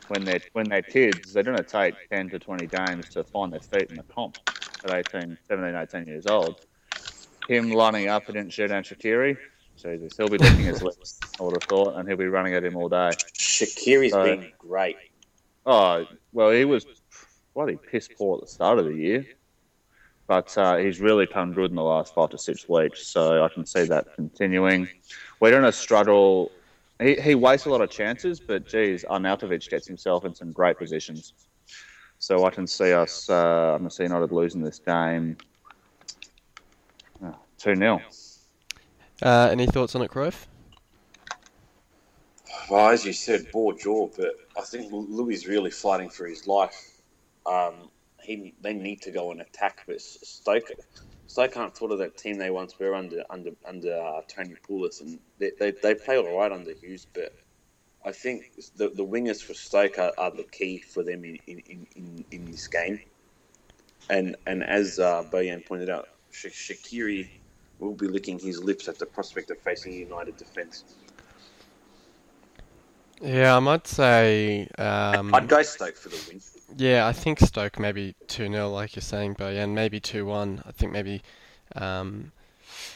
when they're when they're kids, they're going to take 10 to 20 games to find their feet in the comp at 18, 17, 18 years old. Him lining up against Xherdan Shaqiri, Jesus, he'll be licking his lips, I would have thought, and he'll be running at him all day. Shaqiri's So- been great. Oh, well, he was bloody piss poor at the start of the year, but uh, he's really come good in the last five to six weeks. So I can see that continuing. We're going to struggle. He, he wastes a lot of chances, but geez, Arnautovic gets himself in some great positions. So I can see us. Uh, I can see United losing this game. Two 0 Uh, any thoughts on it, Cruyff? Well, as you said, bore jaw, but I think Louis is really fighting for his life. Um, he they need to go and attack, but Stoke Stoke aren't sort of that team they once were under under under uh, Tony Pulis, and they, they they play all right under Hughes, but I think the the wingers for Stoke are, are the key for them in in, in, in, this game. And and as uh, Bojan pointed out, Sha- Shaqiri will be licking his lips at the prospect of facing United defence. Yeah, I might say. Um, I'd go Stoke for the win. Yeah, I think Stoke maybe 2 0, like you're saying, Bojan. Maybe 2 1. I think maybe um,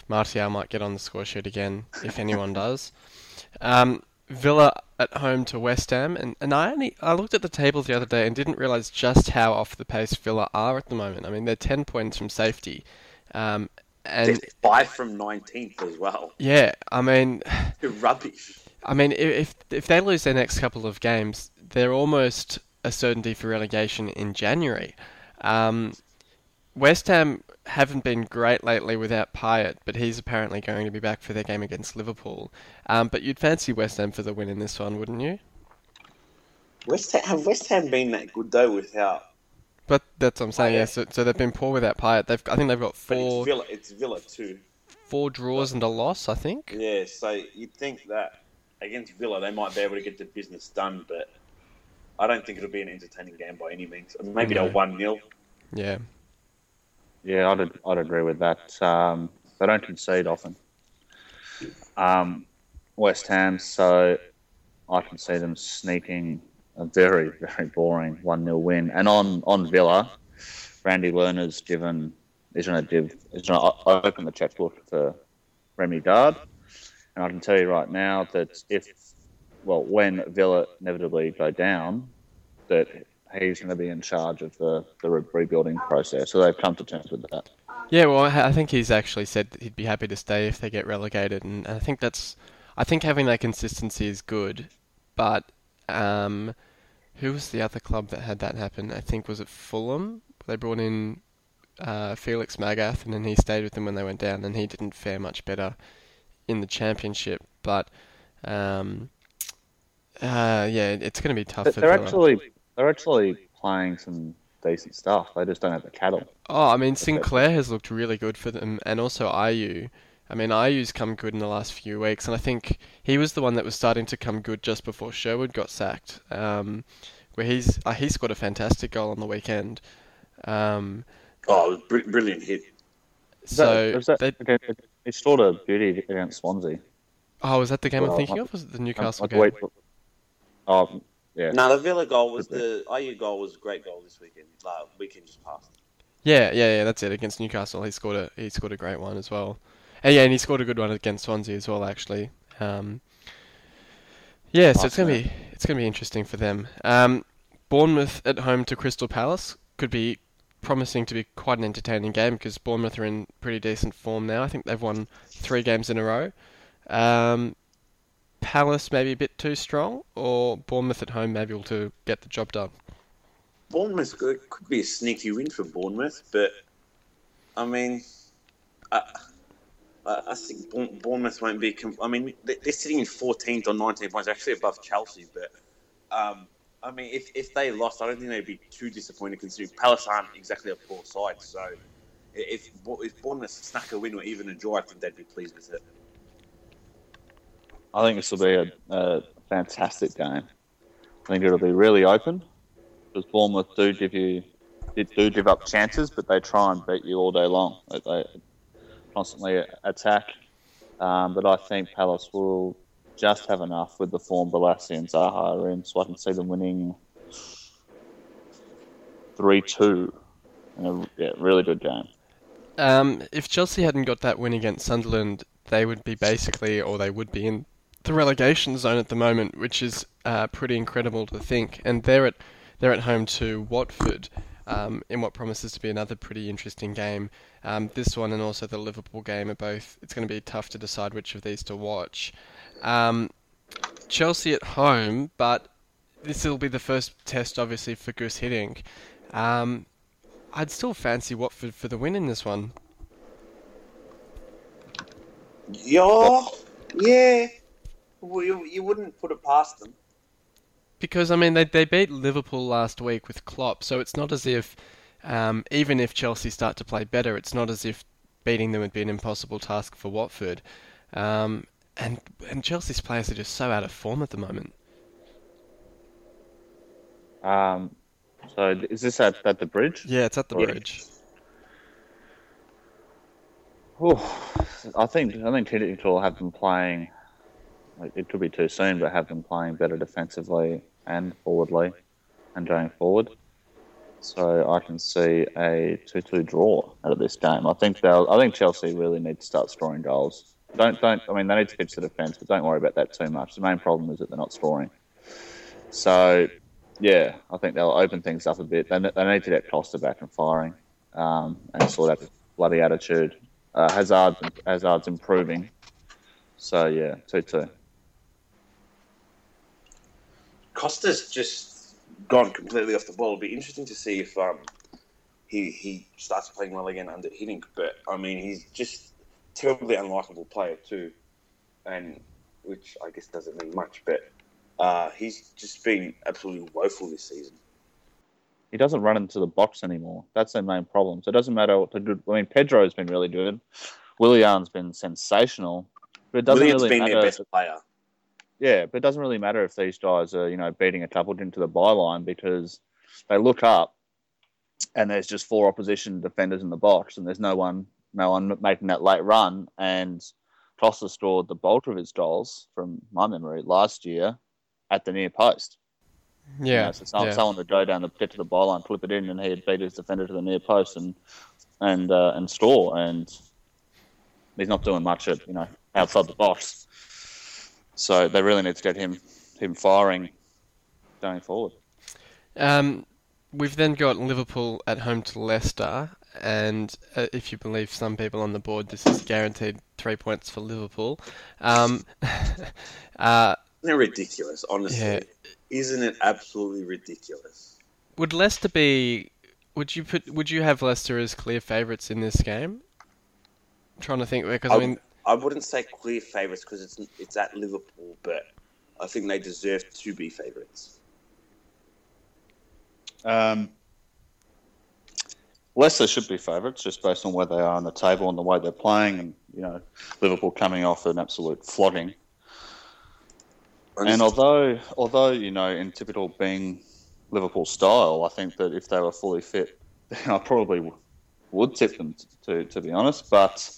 Martial might get on the score sheet again, if anyone does. Um, Villa at home to West Ham, and, and I only I looked at the table the other day and didn't realise just how off the pace Villa are at the moment. I mean, they're 10 points from safety. Um, and They're five from 19th as well. yeah, I mean, [LAUGHS] They're rubbish. I mean, if if they lose their next couple of games, they're almost a certainty for relegation in January. Um, West Ham haven't been great lately without Payet, but he's apparently going to be back for their game against Liverpool. Um, but you'd fancy West Ham for the win in this one, wouldn't you? West Ham, have West Ham been that good though without? But that's what I'm saying. Yeah, so, so they've been poor without Payet. They've I think they've got four it's Villa. It's Villa too. four draws and a loss. I think. Yeah, so you'd think that against Villa they might be able to get the business done, but I don't think it'll be an entertaining game by any means. Maybe No. a one 0 Yeah. Yeah, I'd, I'd agree with that. Um, they don't concede often. Um, West Ham, so I can see them sneaking a very, very boring 1 0 win. And on, on Villa, Randy Lerner's given he's going to he's going to open the checkbook for Remi Garde, and I can tell you right now that if well when Villa inevitably go down, that he's going to be in charge of the the rebuilding process. So they've come to terms with that. Yeah, well, I think he's actually said he'd be happy to stay if they get relegated, and I think that's, I think having that consistency is good, but um, who was the other club that had that happen? I think was it Fulham. They brought in uh, Felix Magath, and then he stayed with them when they went down, and he didn't fare much better in the championship. But um, uh, yeah, it's going to be tough. But for they're Villa. actually they're actually playing some decent stuff. They just don't have the cattle. Oh, I mean, Sinclair has looked really good for them, and also Ayew. I mean, Ayew's come good in the last few weeks, and I think he was the one that was starting to come good just before Sherwood got sacked. Um, where he's uh, he scored a fantastic goal on the weekend. Um, Oh, it was br- brilliant hit. Is so that, is that, they, okay, he scored a beauty against Swansea. oh, was that the game I'm thinking I- of? Was it the Newcastle Like, game? wait, oh, yeah. No, the Villa goal was the Ayew goal was a great goal this weekend. Like weekend just passed. Yeah, yeah, yeah. That's it. Against Newcastle, he scored a he scored a great one as well. And yeah, and he scored a good one against Swansea as well, actually. Um, yeah, so it's gonna be it's gonna be interesting for them. Um, Bournemouth at home to Crystal Palace could be promising to be quite an entertaining game because Bournemouth are in pretty decent form now. I think they've won three games in a row. Um, Palace maybe a bit too strong, or Bournemouth at home maybe able to get the job done. Bournemouth could, could be a sneaky win for Bournemouth, but I mean, I, I think Bournemouth won't be. I mean, they- they're sitting in 14th or 19 points, actually above Chelsea. But um, I mean, if, if they lost, I don't think they'd be too disappointed considering Palace aren't exactly a poor side. So if if Bournemouth snack a win or even a draw, I think they'd be pleased with it. I think this will be a, a fantastic game. I think it'll be really open because Bournemouth do give you do give up chances, but they try and beat you all day long. They, constantly attack, um, but I think Palace will just have enough with the form Bolasie and Zaha are in, so I can see them winning three two. In a yeah, really good game. Um, if Chelsea hadn't got that win against Sunderland, they would be basically, or they would be in the relegation zone at the moment, which is uh, pretty incredible to think. And they're at they're at home to Watford, um, in what promises to be another pretty interesting game. Um, this one and also the Liverpool game are both. It's going to be tough to decide which of these to watch. Um, Chelsea at home, but this will be the first test, obviously, for Guus Hiddink. Um, I'd still fancy Watford for the win in this one. Yeah, yeah. Well, you, you wouldn't put it past them. Because I mean, they they beat Liverpool last week with Klopp, so it's not as if, um, even if Chelsea start to play better, it's not as if beating them would be an impossible task for Watford. Um, and and Chelsea's players are just so out of form at the moment. Um, so is this at, at the bridge? Yeah, it's at the Right. bridge. Whew. I think I think Hiddink will have them playing. It could be too soon, but have them playing better defensively and forwardly, and going forward. So I can see a two-two draw out of this game. I think they'll. I think Chelsea really need to start scoring goals. Don't don't. I mean, they need to pitch the defence, but don't worry about that too much. The main problem is that they're not scoring. So, yeah, I think they'll open things up a bit. They, they need to get Costa back and firing, um, and sort out the bloody attitude. Uh, Hazard Hazard's improving. So yeah, two two. Costa's just gone completely off the ball. It'll be interesting to see if um, he he starts playing well again under Hiddink. But I mean, he's just terribly unlikable player too, and which I guess doesn't mean much. But uh, he's just been absolutely woeful this season. He doesn't run into the box anymore. That's their main problem. So it doesn't matter what the good. I mean, Pedro's been really good. Willian's been sensational, but it doesn't Willian's really been matter. their best player. Yeah, but it doesn't really matter if these guys are, you know, beating a couple into the byline because they look up and there's just four opposition defenders in the box and there's no one no one making that late run and Costa scored the bulk of his goals from my memory last year at the near post. You Yeah, know, so someone, yeah. someone would go down the get to the byline, flip it in, and he'd beat his defender to the near post and and uh, and score, and he's not doing much at you know outside the box. So they really need to get him him firing going forward. Um, we've then got Liverpool at home to Leicester, and uh, if you believe some people on the board, this is guaranteed three points for Liverpool. Um, [LAUGHS] uh, Isn't it ridiculous, honestly? Yeah. Isn't it absolutely ridiculous? would Leicester be? Would you put? Would you have Leicester as clear favourites in this game? I'm trying to think because I I- mean, I wouldn't say clear favourites because it's it's at Liverpool, but I think they deserve to be favourites. Um, Leicester should be favourites just based on where they are on the table and the way they're playing, and you know Liverpool coming off an absolute flogging. And although, although you know, in typical being Liverpool style, I think that if they were fully fit, [LAUGHS] I probably would tip them to, to be honest. But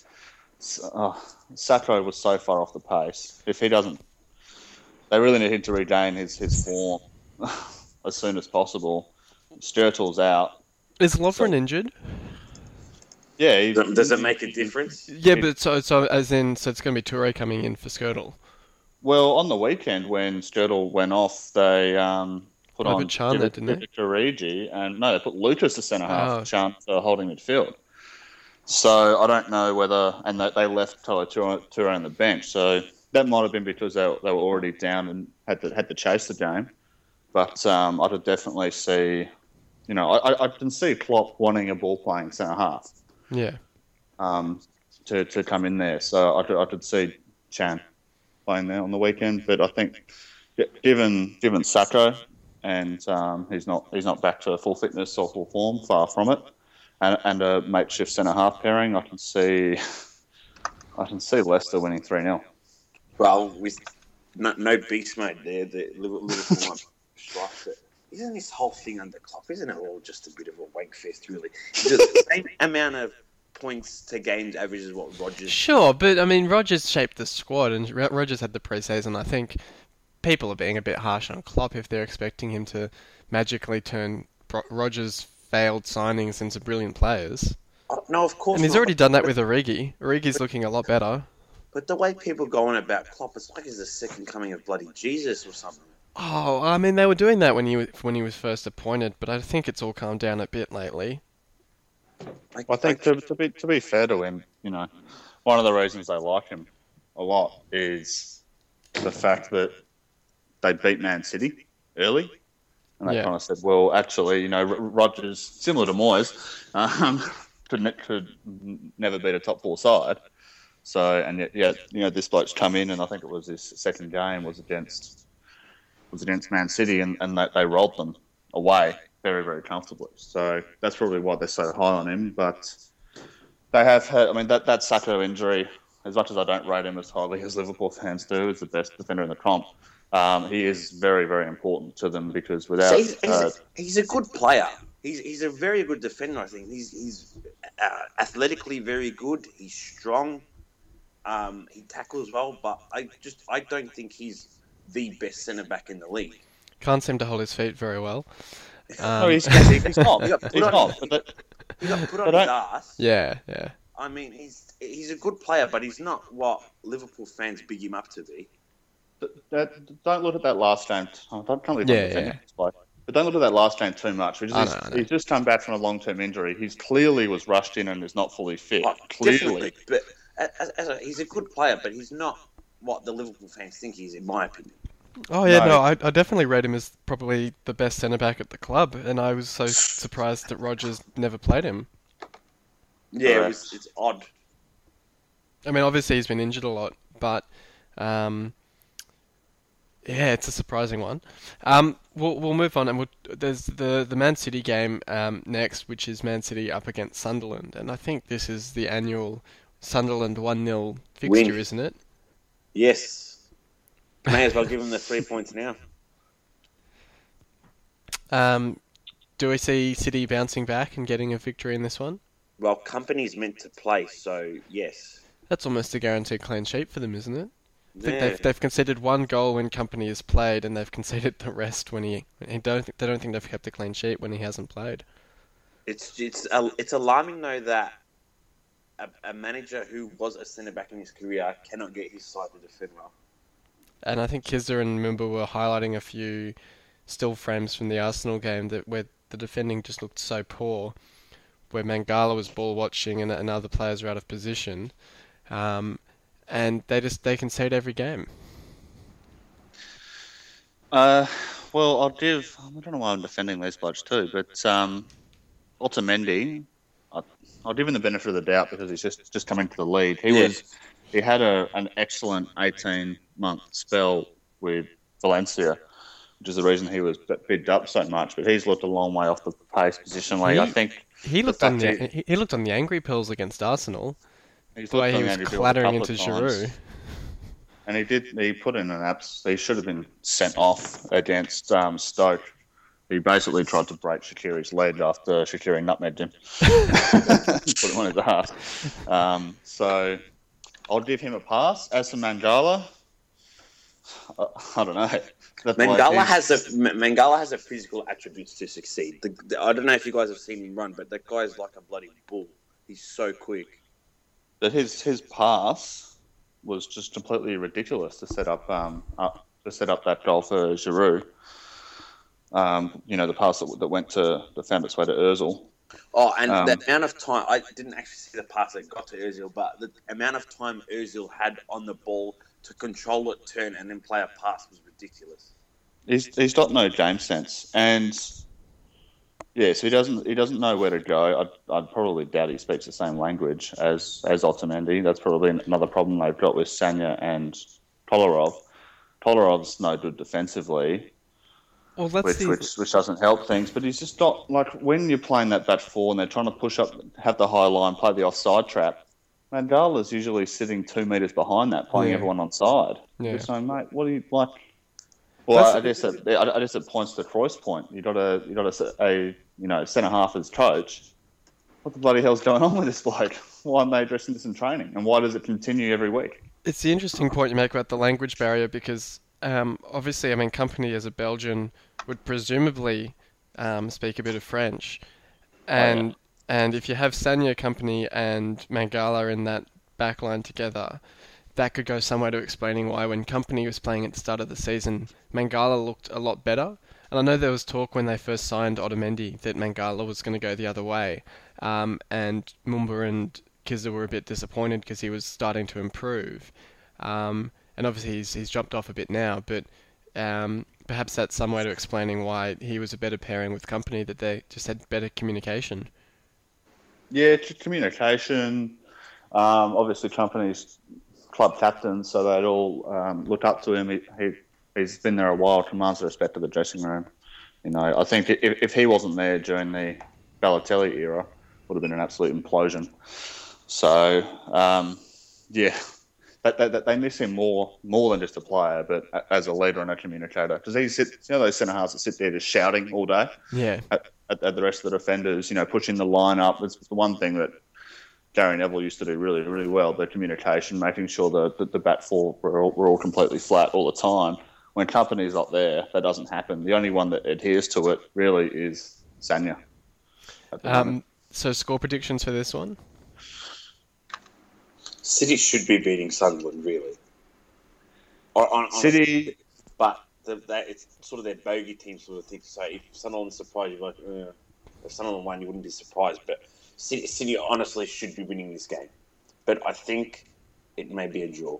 Sakho was so far off the pace. If he doesn't, they really need him to regain his his form [LAUGHS] as soon as possible. Skrtel's out. is Lovren so- injured? Yeah, he, Does does it make a difference? Yeah, but so so as in so it's going to be Toure coming in for Skrtel. Well, on the weekend when Skrtel went off, they um, put Oh, on but Can didn't they? Divock and no, they put Lucas to centre half, Oh. Can to holding midfield. So I don't know whether, and they, they left Tyler Toure on the bench. So that might have been because they, they were already down and had to had to chase the game. But um, I could definitely see, you know, I, I- I can see Klopp wanting a ball playing centre half Yeah. um, to, to come in there. So I could, I could see Can playing there on the weekend. But I think given given Sakho and um, he's not he's not back to full fitness or full form, far from it, and, and a makeshift centre half pairing, I can see I can see Leicester winning three 0 Well, with no, no beast mode there, the Liverpool Liverpool might strike it. Isn't this whole thing under Klopp? Isn't it all just a bit of a wank fest, really? Just the [LAUGHS] same amount of points to games average as what Rodgers. Sure, but I mean, Rodgers shaped the squad, and Ro- Rodgers had the preseason. I think people are being a bit harsh on Klopp if they're expecting him to magically turn Bro- Rodgers' failed signings into brilliant players. Oh, No, of course. And he's not. already done that with Origi. Origi's looking a lot better. But the way people go on about Klopp, it's like he's the second coming of bloody Jesus or something. Oh, I mean, they were doing that when he was, when he was first appointed, but I think it's all calmed down a bit lately. Like, I think to, to be to be fair to him, you know, one of the reasons they like him a lot is the fact that they beat Man City early, and they Yeah. kind of said, well, actually, you know, Rodgers, similar to Moyes, [LAUGHS] um, could ne- could never beat a top four side. So, and yet, yeah, you know, this bloke's come in, and I think it was his second game was against was against Man City, and, and they, they rolled them away very, very comfortably. So that's probably why they're so high on him. But they have had, I mean, that, that Sakho injury, as much as I don't rate him as highly as Liverpool fans do, is the best defender in the comp. Um, he is very, very important to them because without. So he's, he's, uh, he's a good player. He's, he's a very good defender, I think. He's, he's uh, athletically very good. He's strong. Um, he tackles well, but I just I don't think he's the best centre back in the league. Can't seem to hold his feet very well. Um, no, he's, he's, he's not. [LAUGHS] He got put He's on- not. But that, He got put on his ass. yeah, yeah. I mean, he's he's a good player, but he's not what Liverpool fans big him up to be. That, don't look at that last game. I can't believe I'm Yeah, yeah. this bloke. But don't look at that last game too much. Which is I he's, know, I know. he's just come back from a long term injury. He's clearly was rushed in and is not fully fit. Oh, clearly. but as, as a, he's a good player, but he's not what the Liverpool fans think he is, in my opinion. Oh yeah, no, No. I, I definitely rate him as probably the best centre back at the club, and I was so surprised that Rodgers never played him. Yeah, it was, it's odd. I mean, obviously he's been injured a lot, but um, yeah, it's a surprising one. Um, we'll we'll move on, and we'll, there's the the Man City game um, next, which is Man City up against Sunderland, and I think this is the annual Sunderland one 0 fixture, Win. isn't it? Yes. May as well give them the three points now. Um, do we see City bouncing back and getting a victory in this one? Well, Kompany's meant to play, so yes. That's almost a guaranteed clean sheet for them, isn't it? I think Yeah. they've they've conceded one goal when Kompany has played, and they've [LAUGHS] conceded the rest when he. he don't they don't think they've kept a clean sheet when he hasn't played. It's it's uh, it's alarming though that a, a manager who was a centre back in his career cannot get his side to defend well. And I think Kizza and Mumba were highlighting a few still frames from the Arsenal game that where the defending just looked so poor, where Mangala was ball watching and, and other players were out of position, um, and they just they concede every game. Uh, well, I'll give. I don't know why I'm defending these blokes too, but um, Otamendi, I, I'll give him the benefit of the doubt because he's just just coming to the lead. He Yeah. was he had a an excellent 18 month spell with Valencia, which is the reason he was bigged up so much. But he's looked a long way off the pace positionally. I He- think He looked on the he, he looked on the angry pills against Arsenal. He's The way he was Andy Bill a clattering into of. Giroud. And he did. He put in an abs. He should have been sent off against um, Stoke. He basically tried to break Shaqiri's leg after Shaqiri nutmegged him. [LAUGHS] put him on his ass. Um, so I'll give him a pass. As for Mangala, I, I don't know. That bloke, Mangala has a Mangala has the physical attributes to succeed. The, the- I don't know if you guys have seen him run, but that guy's like a bloody bull. He's so quick. That his his pass was just completely ridiculous to set up um up, to set up that goal for Giroud. Um, you know the pass that, that went to that found its way to Özil. Oh, and Um, the amount of time I didn't actually see the pass that got to Özil, but the amount of time Özil had on the ball to control it, turn, and then play a pass was ridiculous. He's he's got no game sense, and yeah, so he doesn't he doesn't know where to go. I'd, I'd probably doubt he speaks the same language as as Otamendi. That's probably another problem they've got with Sagna and Kolarov. Kolarov's no good defensively. Well, that's which, which which doesn't help things. But he's just not like when you're playing that back four and they're trying to push up, have the high line, play the offside trap. Mangala's usually sitting two meters behind that, playing Yeah. everyone on side. Yeah. You're saying, mate, what are you like? Well, That's- I guess that I guess it points to Cruyff's point. You got a you got a, a you know centre half as coach. What the bloody hell's going on with this bloke? Why aren't they addressing this in training? And why does it continue every week? It's the interesting point you make about the language barrier because um, obviously, I mean, Kompany as a Belgian would presumably um, speak a bit of French, and and if you have Sagna Kompany and Mangala in that backline together, that could go some way to explaining why when Kompany was playing at the start of the season, Mangala looked a lot better. And I know there was talk when they first signed Otamendi that Mangala was going to go the other way, um, and Mumba and Kizza were a bit disappointed because he was starting to improve. Um, and obviously he's, he's dropped off a bit now, but um, perhaps that's some way to explaining why he was a better pairing with Kompany, that they just had better communication. Yeah, communication. Um, obviously, Kompany's, club captain, so they'd all um, look up to him. He, he he's been there a while, commands the respect of the dressing room. You know, I think if, if he wasn't there during the Balotelli era, would have been an absolute implosion. So, um, yeah, that, that, that they miss him more more than just a player, but as a leader and a communicator. Because he sits, you know, those centre halves that sit there just shouting all day Yeah, at, at, at the rest of the defenders, you know, pushing the line up. It's the one thing that Gary Neville used to do really, really well, the communication, making sure that the, the bat four were all, were all completely flat all the time. When Kompany's not there, that doesn't happen. The only one that adheres to it really is Sagna. at the moment. Um, so score predictions for this one? City should be beating Sunderland, really. On, on, on- City, but the, that, it's sort of their bogey team sort of thing. So if Sunderland surprised you, like, uh, if Sunderland won, you wouldn't be surprised. But City, City honestly should be winning this game. But I think it may be a draw.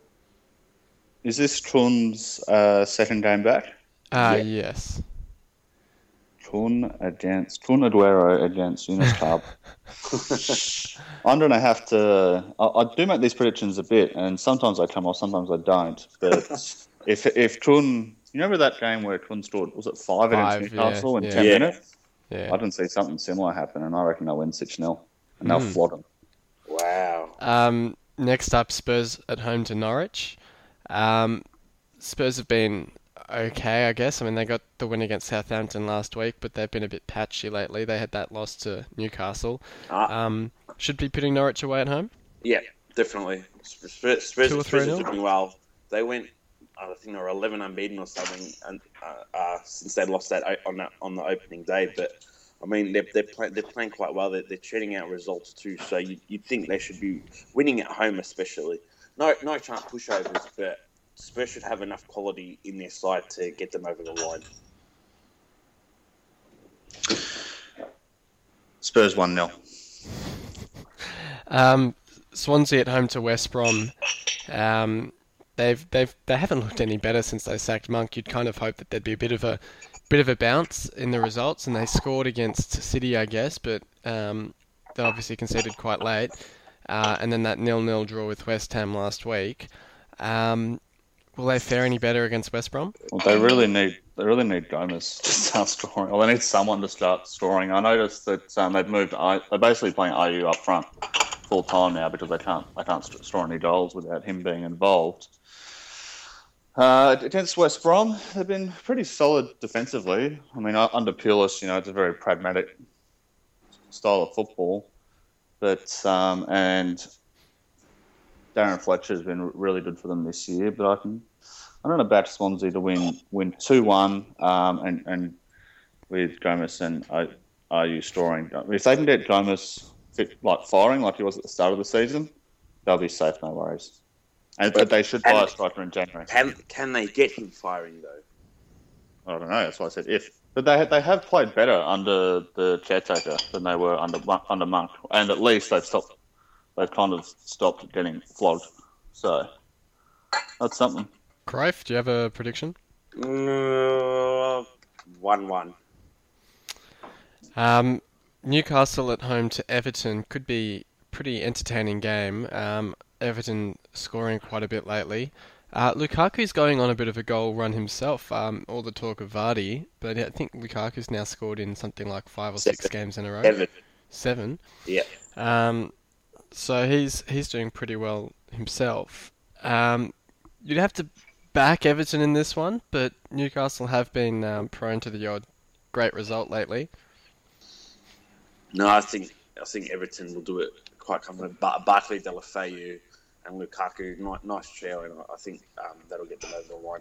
is this Kun's uh, second game back? Ah, Yeah. yes. Kun against Kun Aguero against Yunus [LAUGHS] Club. I'm going to have to. I, I do make these predictions a bit, and sometimes I come off, sometimes I don't. But [LAUGHS] if if Kun, you remember that game where Kun scored, was it five, Five, against yeah, Newcastle in yeah. ten Yeah. minutes? Yeah. I didn't see something similar happen, and I reckon they'll win six 0 and they'll Mm. flog them. Wow. Um, next up, Spurs at home to Norwich. Um, Spurs have been okay, I guess. I mean, they got the win against Southampton last week, but they've been a bit patchy lately. They had that loss to Newcastle. Ah, Um, should be putting Norwich away at home. yeah, definitely. Spurs, Spurs, Spurs, Two or Spurs three are doing well. They went, I think they were 11 unbeaten or something and, uh, uh, since they lost that on, that on the opening day. But I mean, they're they're, play, they're playing quite well. They're, they're churning out results too. So you you'd think they should be winning at home, especially. No no chance pushovers, but Spurs should have enough quality in their side to get them over the line. Spurs 1 0. Um, Swansea at home to West Brom. Um, they've they've they haven't looked any better since they sacked Monk. You'd kind of hope that there'd be a bit of a bit of a bounce in the results, and they scored against City, I guess, but um, they obviously conceded quite late. Uh, and then that nil-nil draw with West Ham last week. Um, will they fare any better against West Brom? Well, they really need they really need Gomis [LAUGHS] to start scoring. Well, they need someone to start scoring. I noticed that um, they've moved. I, they're basically playing Ayew up front full time now because they can't they can't score any goals without him being involved. Uh, against West Brom, they've been pretty solid defensively. I mean, under Pulis, you know, it's a very pragmatic style of football. But um, and Darren Fletcher has been really good for them this year. But I can I don't know about Swansea to win win two one um, and and with Gomis and Ayew scoring. If they can get Gomis fit like firing like he was at the start of the season, they'll be safe, no worries. And but, they should buy a striker in January. Can can they get him firing though? I don't know. That's why I said if. But they they have played better under the caretaker than they were under under Monk, and at least they've stopped. They've kind of stopped getting flogged. So that's something. Cruyff, do you have a prediction? Uh, one one. Um, Newcastle at home to Everton could be a pretty entertaining game. Um, Everton scoring quite a bit lately. Uh, Lukaku's going on a bit of a goal run himself. Um, all the talk of Vardy, but I think Lukaku's now scored in something like five or six games in a row. Seven. Seven. Yeah. Um, so he's he's doing pretty well himself. Um, you'd have to back Everton in this one, but Newcastle have been um, prone to the odd great result lately. No, I think I think Everton will do it quite comfortably. But Barkley, Deulofeu, and Lukaku, nice, nice trio, and I think um, that'll get them over the line.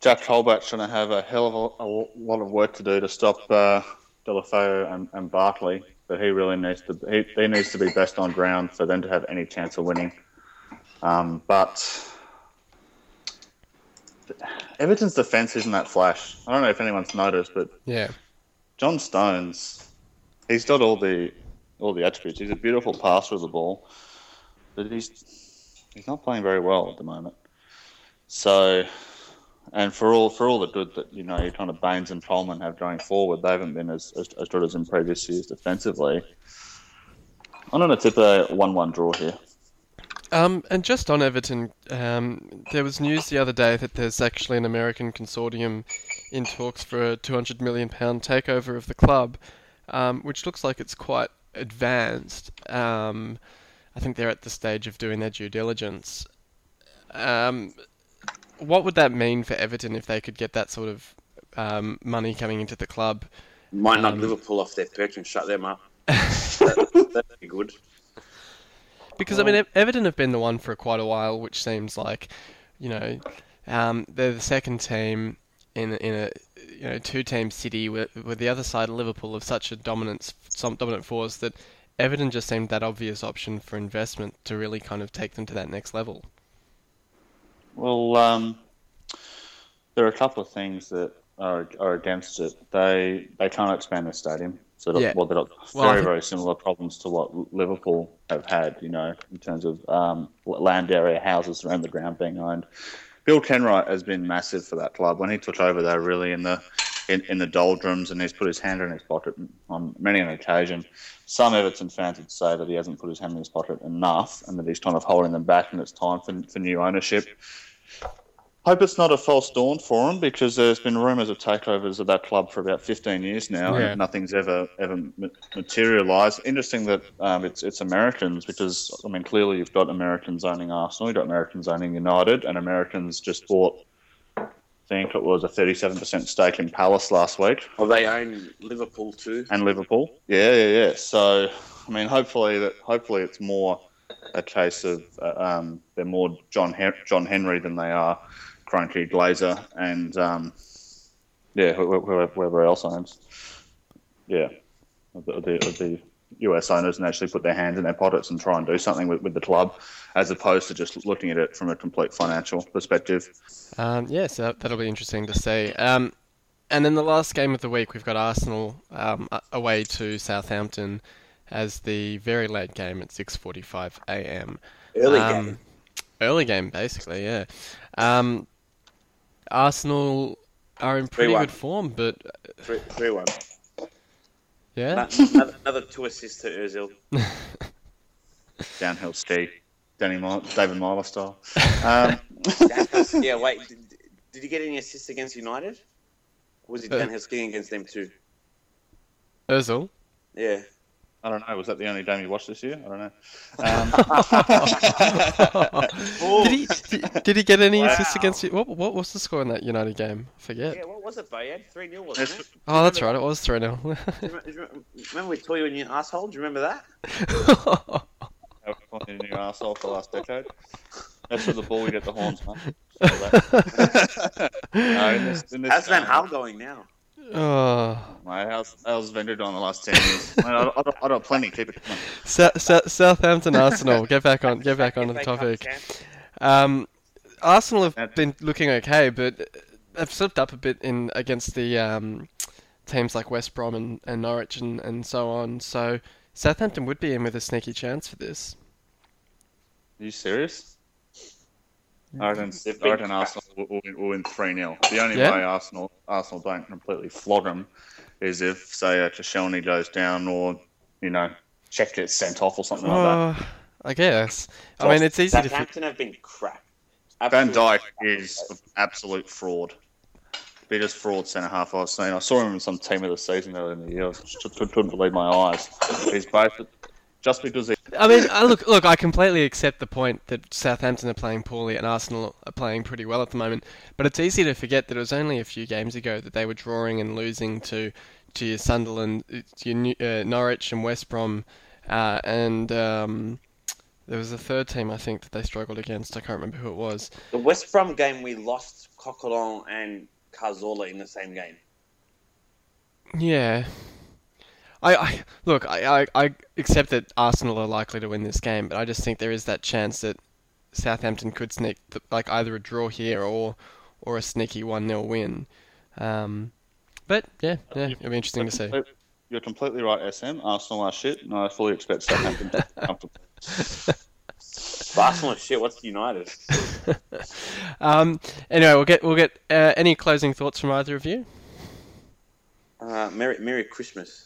Jack Colback's going to have a hell of a, a, lot of work to do to stop uh, Deulofeu and, and Barkley, but he really needs to he, he, needs to be best on ground for them to have any chance of winning. Um, but Everton's defense isn't that flash. I don't know if anyone's noticed, but yeah, John Stones, he's got all the all the attributes. He's a beautiful passer of the ball, but he's he's not playing very well at the moment. So, and for all for all the good that you know, kind of Baines and Coleman have going forward, they haven't been as, as, as good as in previous years defensively. I'm going to tip a one-one draw here. Um, and just on Everton, um, there was news the other day that there's actually an American consortium in talks for a 200 million pound takeover of the club, um, which looks like it's quite advanced. Um, I think they're at the stage of doing their due diligence. Um, what would that mean for Everton if they could get that sort of um, money coming into the club? Might knock um, Liverpool off their perch and shut them up. that, [LAUGHS] that'd be good. Because I mean, Everton have been the one for quite a while, which seems like, you know, um, they're the second team in in a you know two team city with with the other side Liverpool of such a dominance some dominant force that Everton just seemed that obvious option for investment to really kind of take them to that next level. Well, um, there are a couple of things that are, are against it. They they can't expand the stadium, so yeah. well, they've got very very similar problems to what Liverpool have had. You know, in terms of um, land area, houses around the ground being owned. Bill Kenwright has been massive for that club. When he took over, they were really in the in, in the doldrums, and he's put his hand in his pocket on many an occasion. Some Everton fans would say that he hasn't put his hand in his pocket enough, and that he's kind of holding them back, and it's time for, for new ownership. Hope it's not a false dawn for him because there's been rumours of takeovers of that club for about 15 years now, yeah. and nothing's ever ever materialised. Interesting that um, it's it's Americans because I mean clearly you've got Americans owning Arsenal, you've got Americans owning United, and Americans just bought. I think it was a 37% stake in Palace last week. Well, they own Liverpool too. And Liverpool, yeah, yeah, yeah. So, I mean, hopefully that hopefully it's more a case of uh, um, they're more John John Henry than they are Kroenke, Glazer, and um, yeah, whoever, whoever else owns. yeah, the, the, US owners and actually put their hands in their pockets and try and do something with, with the club, as opposed to just looking at it from a complete financial perspective. Um, yeah, so that, that'll be interesting to see. Um, and then the last game of the week, we've got Arsenal um, away to Southampton as the very late game at 6:45 a.m. Early Um, game. Early game, basically, yeah. Um, Arsenal are in pretty 3-1. good form, but Three, three one. yeah, another, [LAUGHS] another two assists to Özil. [LAUGHS] Downhill ski, Danny Mil- David Myler style. [LAUGHS] Um, yeah, wait. Did, did he get any assists against United? Or was he Uh, downhill skiing against them too? Özil. Yeah. I don't know. Was that the only game you watched this year? I don't know. Um, [LAUGHS] [LAUGHS] did he did, did he get any assists against you? What what was the score in that United game? I forget. Yeah, what was it, Bayed? 3 0, wasn't it? Oh, that's right. It was three 0 remember, do you remember- remember we tore you in your asshole? Do you remember that? I've fun in your asshole for the last decade. That's where the ball we get the horns, man. [LAUGHS] So that- no, in this, in this How's Van game, Hal going now? Oh. Mate, how's, how's Vendor doing the last 10 years? [LAUGHS] I, I, got- I got plenty. Keep it coming. Sa- Sa- Southampton Arsenal. Get back on. Get back onto the topic. Um, Arsenal have been looking okay, but have slipped up a bit in against the um, teams like West Brom and, and Norwich and, and so on. So Southampton would be in with a sneaky chance for this. Are you serious? I reckon, They've I been reckon. Arsenal will, will, will win 3 0. The only Yeah? way Arsenal Arsenal don't completely flog them is if, say, a Koscielny goes down or, you know, Cech gets sent off or something like that. Uh, I guess. I mean, it's easy to. Southampton have been crap. Van Absolute Dijk is absolute fraud. Biggest fraud centre half I've seen. I saw him in some team of the season earlier in the year. I just couldn't believe my eyes. He's both just because he I mean, I look, look. I completely accept the point that Southampton are playing poorly and Arsenal are playing pretty well at the moment. But it's easy to forget that it was only a few games ago that they were drawing and losing to to your Sunderland, to your New- uh, Norwich and West Brom, uh, and um, there was a third team I think that they struggled against. I can't remember who it was. The West Brom game, we lost Coquelin and Cazorla in the same game. Yeah. I, I look. I, I, I accept that Arsenal are likely to win this game, but I just think there is that chance that Southampton could sneak th- like either a draw here or or a sneaky one 0 win. Um, but yeah, yeah, it'll be interesting to see. You're completely right, SM. Arsenal are shit, and I fully expect Southampton to comfortable. [LAUGHS] Arsenal is shit. What's United? [LAUGHS] Um, anyway, we'll get we'll get uh, any closing thoughts from either of you. Uh, Merry, Merry Christmas.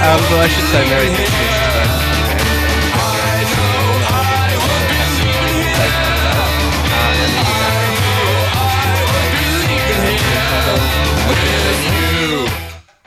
um, well, I should say Merry Christmas